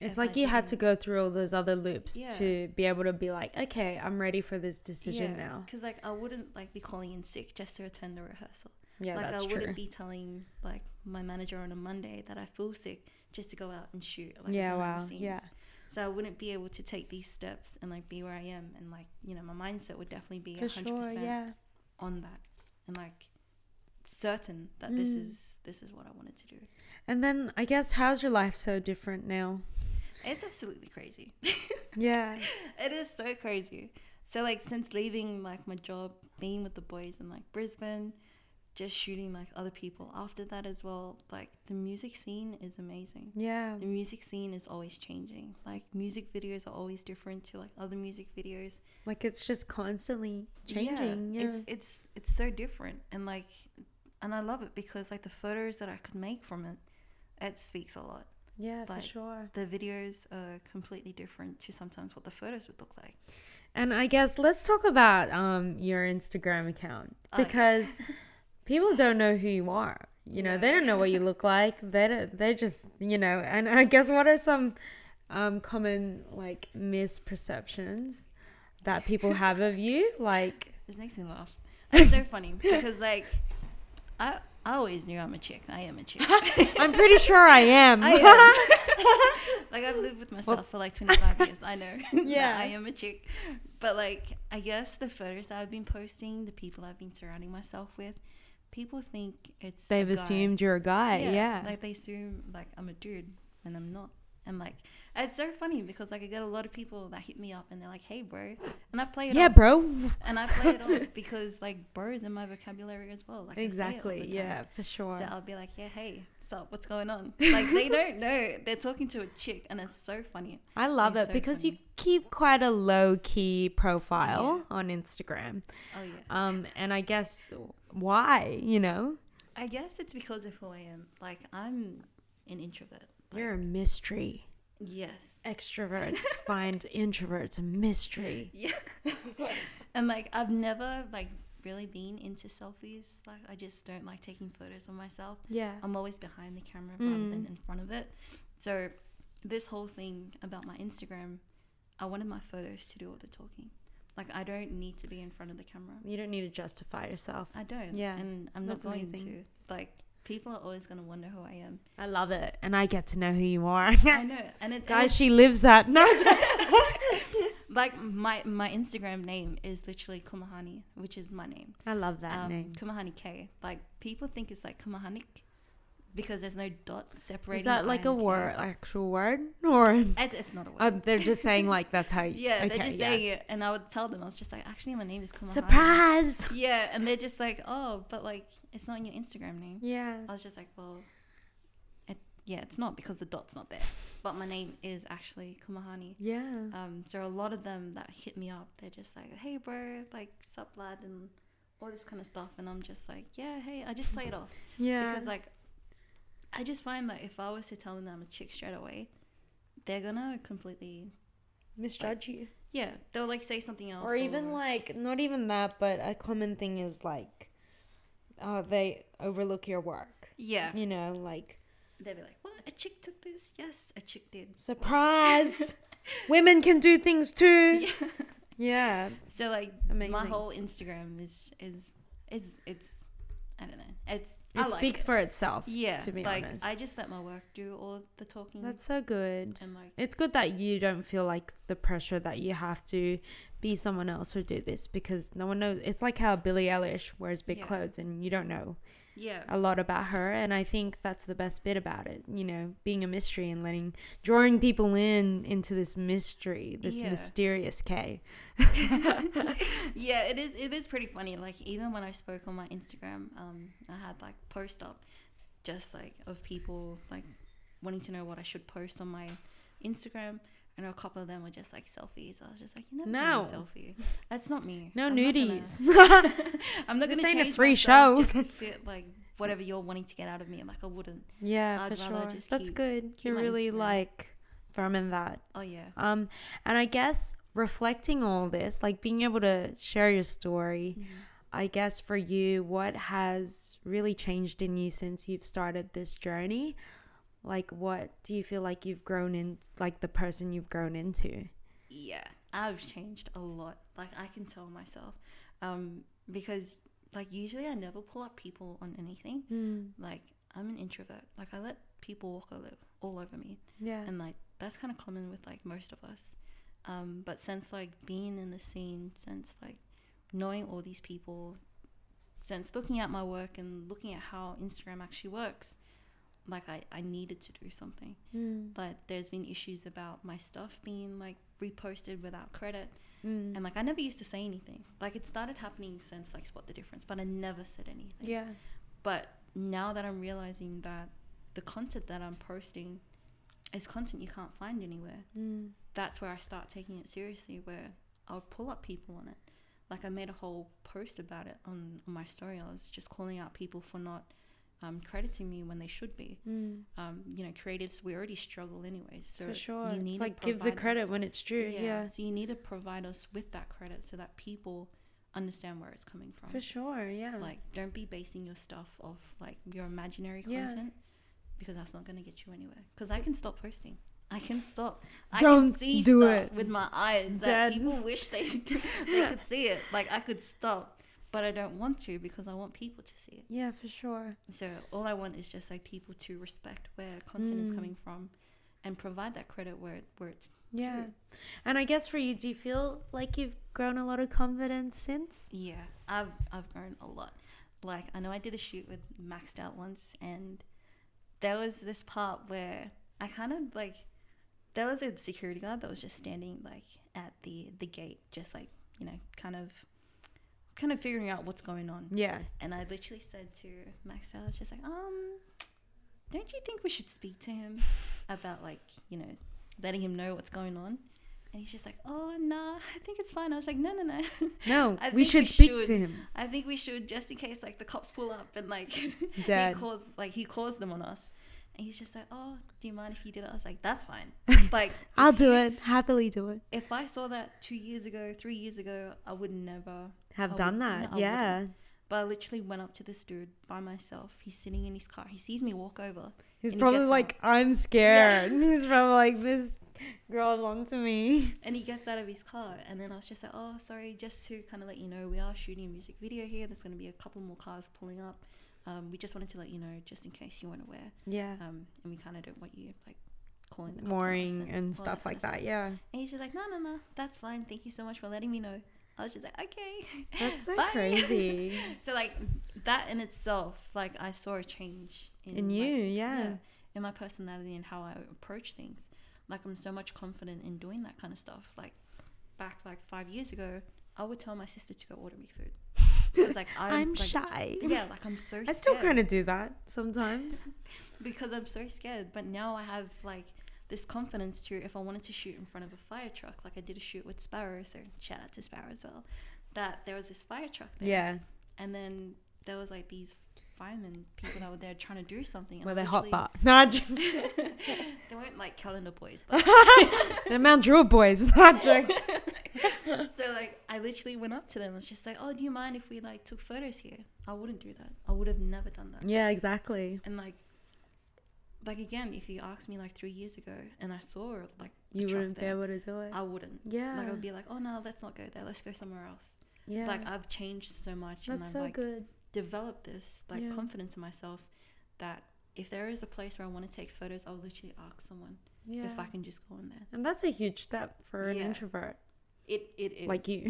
It's like I you had to go through all those other loops Yeah. to be able to be like, okay, I'm ready for this decision now. Because like I wouldn't like be calling in sick just to attend the rehearsal. Yeah, like that's I true. wouldn't be telling like my manager on a Monday that I feel sick just to go out and shoot. Like, yeah, wow. scenes. Yeah. So I wouldn't be able to take these steps and like be where I am and like you know my mindset would definitely be For hundred sure. percent Yeah. on that and like certain that this Mm. is this is what I wanted to do. And then I guess, how's your life so different now? It's absolutely crazy. Yeah. it is so crazy. So like since leaving like my job, being with the boys in like Brisbane, just shooting like other people after that as well, like the music scene is amazing. Yeah. The music scene is always changing. Like music videos are always different to like other music videos. Like it's just constantly changing. Yeah. It's it's it's so different and like and I love it because like the photos that I could make from it, it speaks a lot. Yeah, for sure. The videos are completely different to sometimes what the photos would look like. And I guess let's talk about um your Instagram account because yeah. people don't know who you are. You know, they don't know what you look like. They they just you know. And I guess what are some um common like misperceptions that people have of you? Like, This makes me laugh. It's so funny because like I I always knew I'm a chick. I am a chick. I'm pretty sure I am. I am. like I've lived with myself for like 25 years. I know. that Yeah. I am a chick. But like I guess the photos that I've been posting, the people I've been surrounding myself with, people think it's They've guy. assumed you're a guy. Yeah. Like they assume like I'm a dude and I'm not. And like it's so funny because like I get a lot of people that hit me up and they're like, "Hey, bro," and I play it yeah, off. bro. And I play it off because like bro is in my vocabulary as well. Like I say it all Exactly. Yeah, for sure. So I'll be like, yeah, hey, up? What's going on? Like they don't know. They're talking to a chick, and it's so funny. I love It's it so because you keep quite a low key profile on Instagram. Oh yeah. Um, and I guess why, you know, I guess it's because of who I am. Like I'm an introvert. Like, you're a mystery. yes. Extroverts find introverts a mystery. Yeah. and like I've never like really been into selfies. Like I just don't like taking photos of myself. Yeah. I'm always behind the camera rather Mm. than in front of it. So this whole thing about my Instagram, I wanted my photos to do all the talking. Like I don't need to be in front of the camera. You don't need to justify yourself. I don't. Yeah, And I'm not that's going amazing. to. Like people are always gonna wonder who I am. I love it. And I get to know who you are. I know. And it Guys, she lives that. No. like my my Instagram name is literally Kumahani, which is my name. I love that um, name. Kumahani K. Like people think it's like Kumahanik because there's no dot separating. Is that like a word, actual word? Or It, it's not a word. oh, they're just saying like that's how you. yeah, okay, they're just yeah. saying it, and I would tell them I was just like, actually, my name is Kumahani. Surprise! Yeah, and they're just like, oh, but like it's not in your Instagram name. Yeah. I was just like, well, it, yeah, it's not because the dot's not there. But my name is actually Kumahani. Yeah. Um, so a lot of them that hit me up, they're just like, hey, bro, like, sup, lad, and all this kind of stuff. And I'm just like, yeah, hey, I just play it off. Yeah. Because, like, I just find that if I was to tell them that I'm a chick straight away, they're gonna completely, misjudge you. yeah, they'll like say something else. Or even like not even that, but a common thing is like oh they overlook your work. Yeah. You know, like They'd be like, "What? A chick took this? Yes, a chick did." surprise. Women can do things too. Yeah. Yeah. So like my whole Instagram is is is it's I don't know. It's It like speaks it. for itself. yeah. to be like honest. I just let my work do all the talking That's so good. and like It's good that you don't feel like the pressure that you have to be someone else or do this because no one knows. It's like how Billie Eilish wears big Yeah. clothes and you don't know yeah. a lot about her. And I think that's the best bit about it, you know, being a mystery and letting, drawing people in into this mystery, this Yeah. mysterious K. yeah, it is. It is pretty funny. Like even when I spoke on my Instagram, um, I had like post up, just like of people like wanting to know what I should post on my Instagram, and a couple of them were just like selfies. I was just like, you never No. no. selfie. That's not me. No I'm not gonna- nudies. I'm not gonna ain't a free show. just to fit like whatever you're wanting to get out of me. Like I wouldn't. yeah, I'd for sure. just That's keep- good. keep You're really Instagram. like firm in that. Oh yeah. Um, and I guess reflecting all this, like being able to share your story, Mhm. I guess for you, what has really changed in you since you've started this journey? Like, what do you feel like you've grown in, like the person you've grown into? yeah i've changed a lot like i can tell myself um because like usually i never pull up people on anything like i'm an introvert like i let people walk all over, all over me Yeah. and like that's kind of common with like most of us um but since like being in the scene since like knowing all these people since looking at my work and looking at how instagram actually works like i, I needed to do something Mm. but there's been issues about my stuff being like reposted without credit Mm. and like i never used to say anything like it started happening since like spot the difference but i never said anything Yeah. but now that i'm realizing that the content that i'm posting is content you can't find anywhere Mm. that's where i start taking it seriously where i'll pull up people on it like i made a whole post about it on, on my story i was just calling out people for not um, crediting me when they should be Mm. um, you know, creatives we already struggle anyway. So For sure. you need It's like give the credit us- when it's due. Yeah. So you need to provide us with that credit so that people understand where it's coming from. For sure. Yeah. Like, don't be basing your stuff off like your imaginary Yeah. content because that's not going to get you anywhere. Because So- I can stop posting. I can stop. I Don't can see do it. with my eyes Dad. that people wish they they could see it. Like I could stop, but I don't want to because I want people to see it. yeah, for sure. So all I want is just like people to respect where content is Mm. coming from, and provide that credit where it, where it's Yeah. True. And I guess for you, do you feel like you've grown a lot of confidence since? yeah. I've I've grown a lot. Like I know I did a shoot with Maxed Out once, and there was this part where I kind of like there was a security guard that was just standing like at the the gate, just like you know, kind of kind of figuring out what's going on. Yeah. And I literally said to Max, I was just like, um, don't you think we should speak to him about like, you know, letting him know what's going on? And he's just like, oh no, I think it's fine. I was like, no, no, no. No, we should we speak should. to him. I think we should just in case like the cops pull up and like he calls like he calls them on us. And he's just like, oh, do you mind if you did it? I was like, that's fine. Like, I'll do it. Happily do it. If I saw that two years ago, three years ago, I would never Have I done would- that. no, yeah. but I literally went up to this dude by myself. He's sitting in his car. He sees me walk over. He's he probably gets like, I'm scared. He's probably like, this girl's onto me. And he gets out of his car. And then I was just like, oh, sorry, just to kind of let you know, we are shooting a music video here. There's going to be a couple more cars pulling up. Um, we just wanted to let you know, just in case you weren't aware. Yeah. Um, and we kind of don't want you, like, calling them Mooring and all stuff like kind of that. Yeah. And he's just like, no, no, no, that's fine. Thank you so much for letting me know. I was just like, okay. That's so Bye. crazy. So, like, that in itself, like, I saw a change In like, you, yeah. in my personality and how I approach things. Like I'm so much confident in doing that kind of stuff. Like back like five years ago, I would tell my sister to go order me food. 'Cause, like I'm, I'm like, shy. Yeah, like I'm so. I still kind of do that sometimes. because I'm so scared. But now I have like this confidence to if I wanted to shoot in front of a fire truck, like I did a shoot with Sparrow. So shout out to Sparrow as well. That there was this fire truck there. Yeah. And then there was like these firemen people that were there trying to do something. Were they hot bar? Nah, they weren't like calendar boys, but they're Mount Druitt boys. Not joking. so like I literally went up to them. and It's just like, oh, do you mind if we like took photos here? I wouldn't do that. I would have never done that. yeah, exactly. And like, like again, if you asked me like three years ago and I saw like You wouldn't be there, able to do it. I wouldn't. yeah. Like I would be like, oh no, let's not go there. Let's go somewhere else. yeah. Like I've changed so much, That's so like good. Developed this like Yeah. confidence in myself that if there is a place where I want to take photos, I'll literally ask someone Yeah. if I can just go in there. and that's a huge step for an Yeah. introvert It it is like you.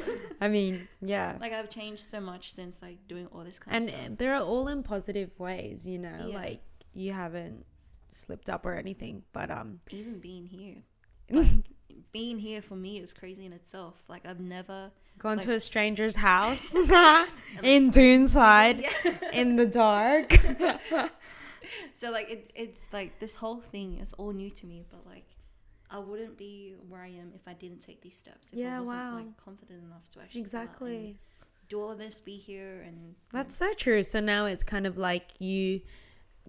I mean, yeah. like I've changed so much since like doing all this kind and of stuff. they're all in positive ways, you know, Yeah. like you haven't slipped up or anything, but um Even being here, like, being here for me is crazy in itself. Like I've never gone Like- to a stranger's house in Doonside Yeah. in the dark. so like it, it's like this whole thing is all new to me, but like. I wouldn't be where I am if I didn't take these steps. If Yeah, I wasn't wow. like confident enough to actually go out and exactly. do all this, be here, and That's so true. So now it's kind of like you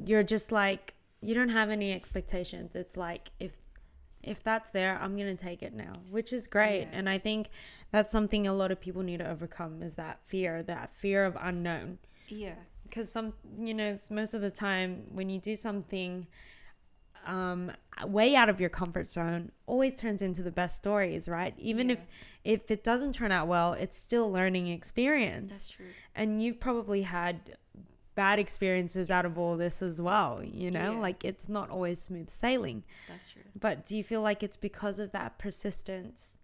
you're just like you don't have any expectations. It's like if if that's there, I'm going to take it now, which is great. Yeah. And I think that's something a lot of people need to overcome is that fear, that fear of unknown. yeah, because some you know it's most of the time when you do something um way out of your comfort zone always turns into the best stories right even Yeah. if if it doesn't turn out well it's still learning experience that's true. and you've probably had bad experiences out of all this as well you know Yeah. like it's not always smooth sailing That's true. but do you feel like it's because of that persistence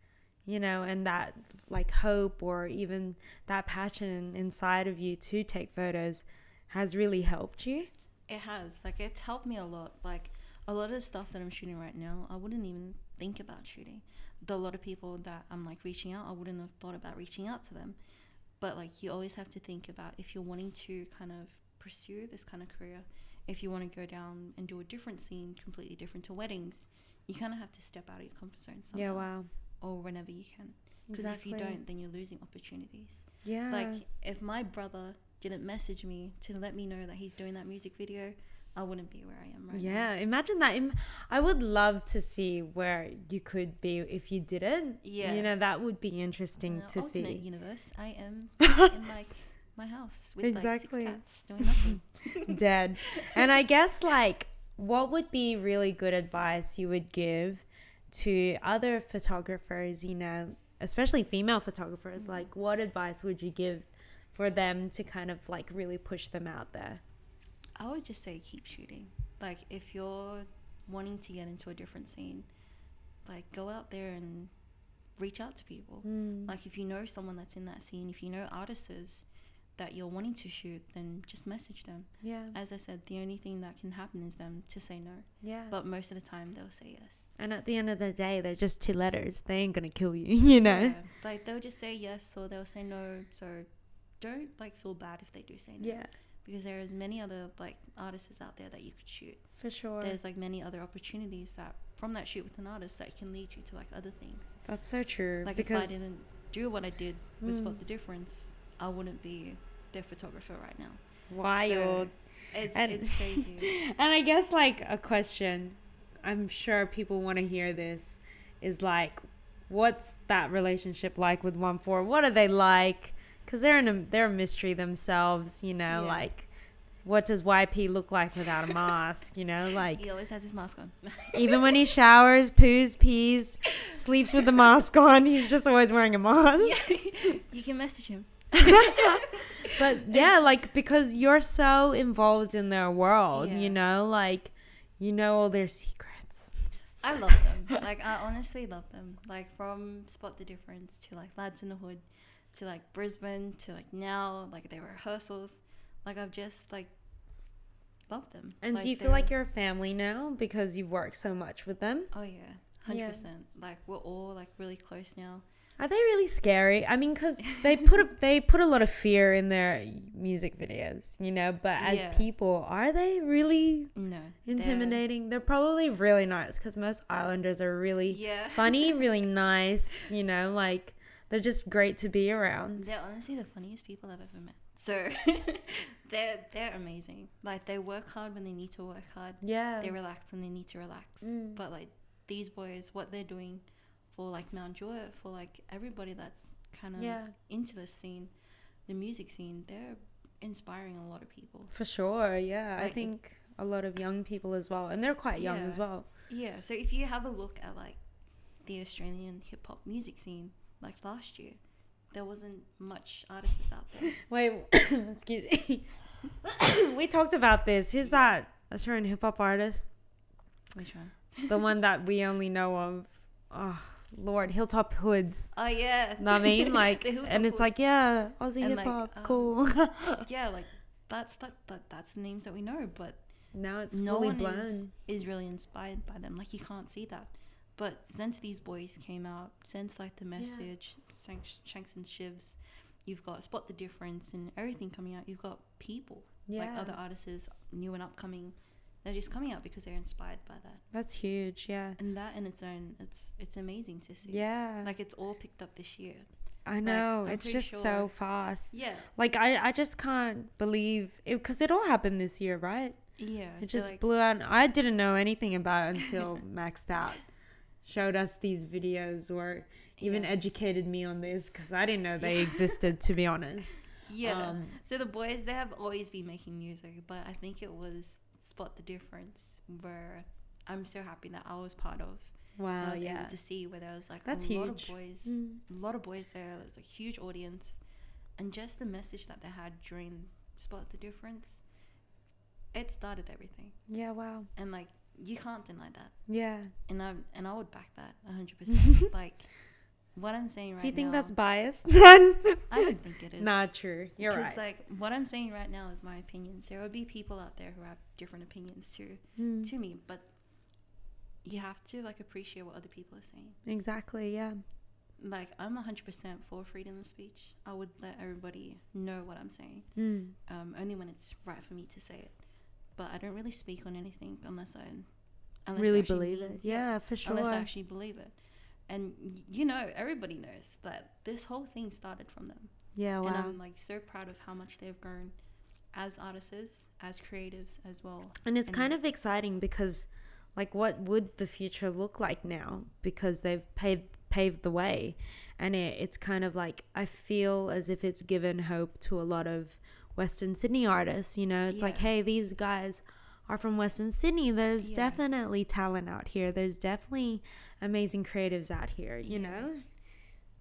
you know and that like hope or even that passion inside of you to take photos has really helped you It has like it's helped me a lot. Like a lot of the stuff that I'm shooting right now, I wouldn't even think about shooting. The lot of people that I'm like reaching out, I wouldn't have thought about reaching out to them. But like you always have to think about if you're wanting to kind of pursue this kind of career, if you want to go down and do a different scene, completely different to weddings, you kind of have to step out of your comfort zone somehow, yeah wow or whenever you can. Because if you don't, then you're losing opportunities. yeah Like if my brother didn't message me to let me know that he's doing that music video, I wouldn't be where I am right now. yeah imagine that i would love to see where you could be if you didn't Yeah. you know that would be interesting to see universe, I am in like my house with Exactly. like six cats doing nothing. dead. And I guess like what would be really good advice you would give to other photographers, you know, especially female photographers? Mm-hmm. Like what advice would you give for them to kind of like really push them out there? I would just say keep shooting. Like if you're wanting to get into a different scene, like go out there and reach out to people. Mm. Like if you know someone that's in that scene, if you know artists that you're wanting to shoot, then just message them. Yeah. As I said, the only thing that can happen is them to say no. Yeah. But most of the time they'll say yes. and at the end of the day, they're just two letters. They ain't gonna kill you, you know? Yeah. Like they'll just say yes or they'll say no. So don't like feel bad if they do say no. Yeah, Because there is many other like artists out there that you could shoot. for sure. There's like many other opportunities that from that shoot with an artist that can lead you to like other things. That's so true. Like because if I didn't do what I did with Mm. Spot the Difference, I wouldn't be their photographer right now. wild. It's And- it's crazy. And I guess like a question, I'm sure people want to hear this, is like, what's that relationship like with Onefour? What are they like? Because they're in a they're a mystery themselves, you know. Yeah. Like, what does YP look like without a mask? You know, like he always has his mask on. even when he showers, poos, pees, sleeps with the mask on, he's just always wearing a mask. you can message him. But yeah, like because you're so involved in their world, Yeah. you know, like you know all their secrets. I love them. like I honestly love them. Like from Spot the Difference to like Lads in the Hood to like Brisbane to like now like their rehearsals. Like I've just like loved them. And do you feel like you're a family now because you've worked so much with them? Oh yeah, hundred Yeah. percent. Like we're all like really close now. Are they really scary? I mean, because they put a, they put a lot of fear in their music videos, you know. But as Yeah. people, are they really No, they're- intimidating? They're, probably really nice because most Islanders are really Yeah, funny, really nice. You know, like they're just great to be around. They're honestly the funniest people I've ever met. So they're they're amazing. Like they work hard when they need to work hard. Yeah. They relax when they need to relax. Mm. But like these boys, what they're doing for like Mount Druitt, for like everybody that's kind of Yeah, into the scene, the music scene. They're inspiring a lot of people. for sure. Yeah, I think a lot of young people as well, and they're quite young as well. Yeah. So if you have a look at like the Australian hip hop music scene, like last year, there wasn't much artists out there. Wait, excuse me. we talked about this. Who's that Australian hip hop artist? Which one? The one that we only know of. Oh, Lord, Hilltop Hoods. Oh yeah. Know what I mean? Like, and it's Hoods. like, yeah, Aussie hip like, hop, um, cool. yeah, like that's that, that that's the names that we know, but now it's no fully one blown. is, is really inspired by them. Like you can't see that. But since these boys came out, since like the message, Shanks, Shanks and Shivs, you've got Spot the Difference and everything coming out. You've got people yeah, like other artists, new and upcoming. They're just coming out because they're inspired by that, that's huge. Yeah, and that in its own, it's it's amazing to see. yeah. like it's all picked up this year. I know I'm it's just so fast. Yeah, Like I, I just can't believe it because it all happened this year, right? yeah. It so, just like, blew out. I didn't know anything about it until Maxed Out showed us these videos or even yeah. educated me on this because I didn't know they existed. To be honest, yeah. Um, So the boys, they have always been making music, but I think it was Spot the Difference where I'm so happy that I was part of. and I was yeah, able to see where there was like That's a lot huge. of boys, Mm. a lot of boys there. There was a huge audience, and just the message that they had during Spot the Difference, it started everything. yeah, wow, And like you can't deny that. yeah. And I and I would back that hundred percent. Like what I'm saying right now. Do you think now, that's biased? I don't think it is. Not true. You're right. Because like what I'm saying right now is my opinions. There will be people out there who have different opinions too Mm, to me, but you have to like appreciate what other people are saying. exactly. Yeah. Like I'm 100% for freedom of speech. I would let everybody know what I'm saying, Mm. um, only when it's right for me to say it. But I don't really speak on anything unless I unless I really actually believe it. Yeah, for sure. Unless I actually believe it. And you know, everybody knows that this whole thing started from them. yeah. wow. And I'm like so proud of how much they've grown as artists, as creatives as well. And it's And- kind of exciting because, like, what would the future look like now? Because they've paved paved the way, and it, it's kind of like I feel as if it's given hope to a lot of Western Sydney artists. You know, it's like, hey, these guys are from Western Sydney. There's Yeah. definitely talent out here. There's definitely amazing creatives out here. You Yeah. know.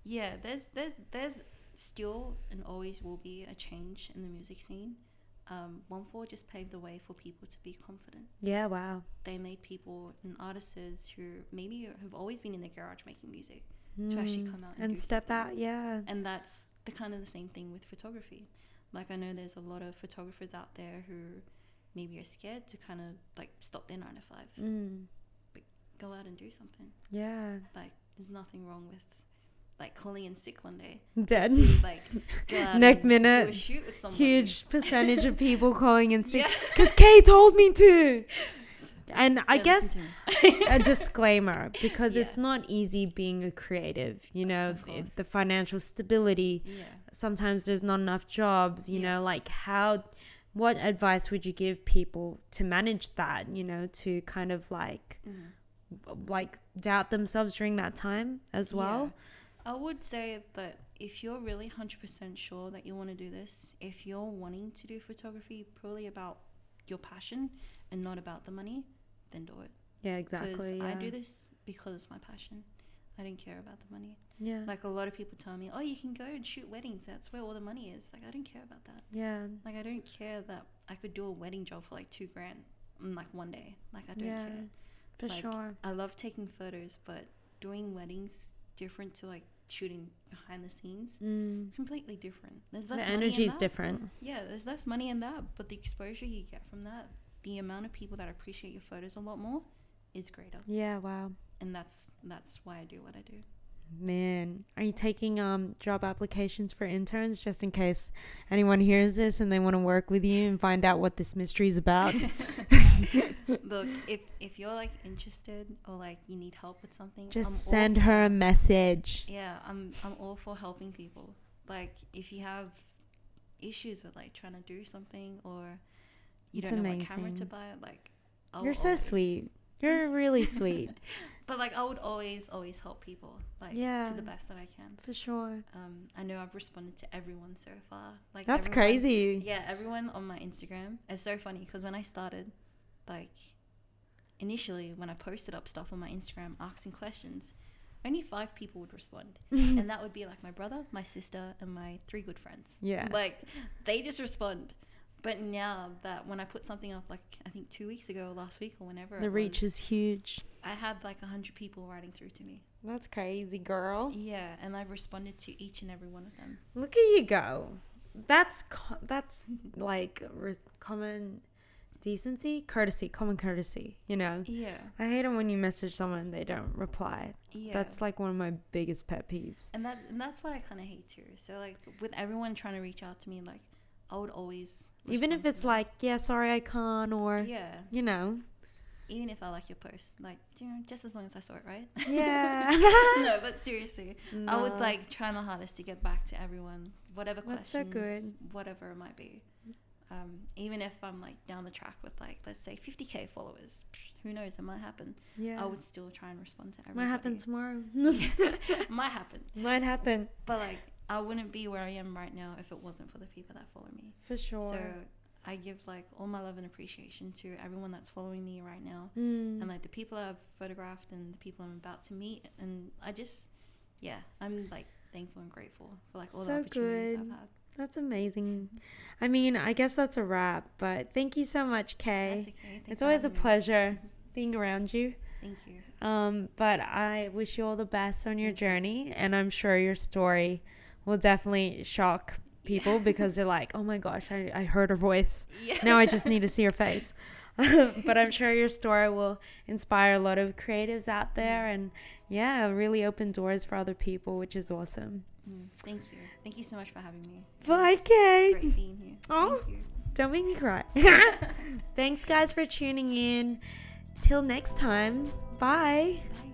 Yeah, there's there's there's still and always will be a change in the music scene. Um, Onefour just paved the way for people to be confident. Yeah. Wow. They made people and artists who maybe have always been in the garage making music to actually Mm. come out and, and step something. out. Yeah. And that's the kind of the same thing with photography. Like I know there's a lot of photographers out there who maybe are scared to kind of like stop their nine to five, Mm. But go out and do something. Yeah. Like there's nothing wrong with like calling in sick one day. Dead. to, like Next minute, shoot with huge percentage of people calling in sick Yeah. because Kay told me to. And I guess listen to me. a disclaimer because Yeah. it's not easy being a creative. You know, the, the financial stability. yeah. Sometimes there's not enough jobs. You know, like how. What advice would you give people to manage that? You know, to kind of like Mhm. like doubt themselves during that time as well. I would say that if you're really 100% sure that you want to do this, if you're wanting to do photography purely about your passion and not about the money, then do it. Yeah, exactly. I do this because it's my passion. I don't care about the money. Yeah. Like a lot of people tell me, "Oh, you can go and shoot weddings. That's where all the money is." Like I don't care about that. yeah. Like I don't care that I could do a wedding job for like two grand in like one day. Like I don't Yeah. care. For Like, sure. I love taking photos, but doing weddings different to like shooting behind the scenes. Mm. It's completely different. There's The less in energy is different. Yeah, there's less money in that, but the exposure you get from that, the amount of people that appreciate your photos a lot more, is greater. Yeah. Wow. And that's that's why I do what I do. Man, are you taking um job applications for interns just in case anyone hears this and they want to work with you and find out what this mystery is about? Look, if if you're like interested or like you need help with something, just I'm send her a message. Yeah, I'm I'm all for helping people. Like if you have issues with like trying to do something or you It's don't know what camera to amazing. buy, like I'll You're so always- sweet. You're really sweet. but like I would always, always help people, like Yeah. to the best that I can. For sure. Um, I know I've responded to everyone so far. Like That's everyone- crazy. Yeah, everyone on my Instagram. It's so funny because when I started, like, initially when I posted up stuff on my Instagram asking questions, only five people would respond, and that would be like my brother, my sister, and my three good friends. Yeah. Like, they just respond. But now that when I put something up, like I think two weeks ago, last week, or whenever The reach was, is huge. I had like a hundred people writing through to me. That's crazy, girl. Yeah, and I've responded to each and every one of them. Look at you go. That's co- that's like re- common decency, courtesy, common courtesy. You know, Yeah, I hate it when you message someone and they don't reply. yeah. That's like one of my biggest pet peeves. and that and that's what I kind of hate too. So like with everyone trying to reach out to me, like I would always Even if it's like, yeah, sorry, I can't, or yeah, you know, even if I like your post, like you know, just as long as I saw it, right? yeah. no, but seriously, I would like try my hardest to get back to everyone, whatever That's so questions, good. whatever it might be. Um, even if I'm like down the track with like let's say 50k followers, who knows? It might happen. Yeah. I would still try and respond to everybody. Might happen tomorrow. might happen. Might happen But like, I wouldn't be where I am right now if it wasn't for the people that follow me. for sure. So I give like all my love and appreciation to everyone that's following me right now, Mm. and like the people I've photographed and the people I'm about to meet. And I just, yeah, I'm like thankful and grateful for like all So the opportunities good. I've had. That's amazing. I mean, I guess that's a wrap, but thank you so much, Kay. That's okay. It's always a having me. pleasure being around you. Thank you. Um, but I wish you all the best on your journey, and I'm sure your story will definitely shock people because they're like, "Oh my gosh, I, I heard her voice. Yeah. Now I just need to see her face." but I'm sure your story will inspire a lot of creatives out there, and yeah, really open doors for other people, which is awesome. Mm, thank you. Thank you so much for having me. Bye, Kay. Great being here. Oh. Don't make me cry. Thanks, guys, for tuning in. Till next time. Bye. Bye.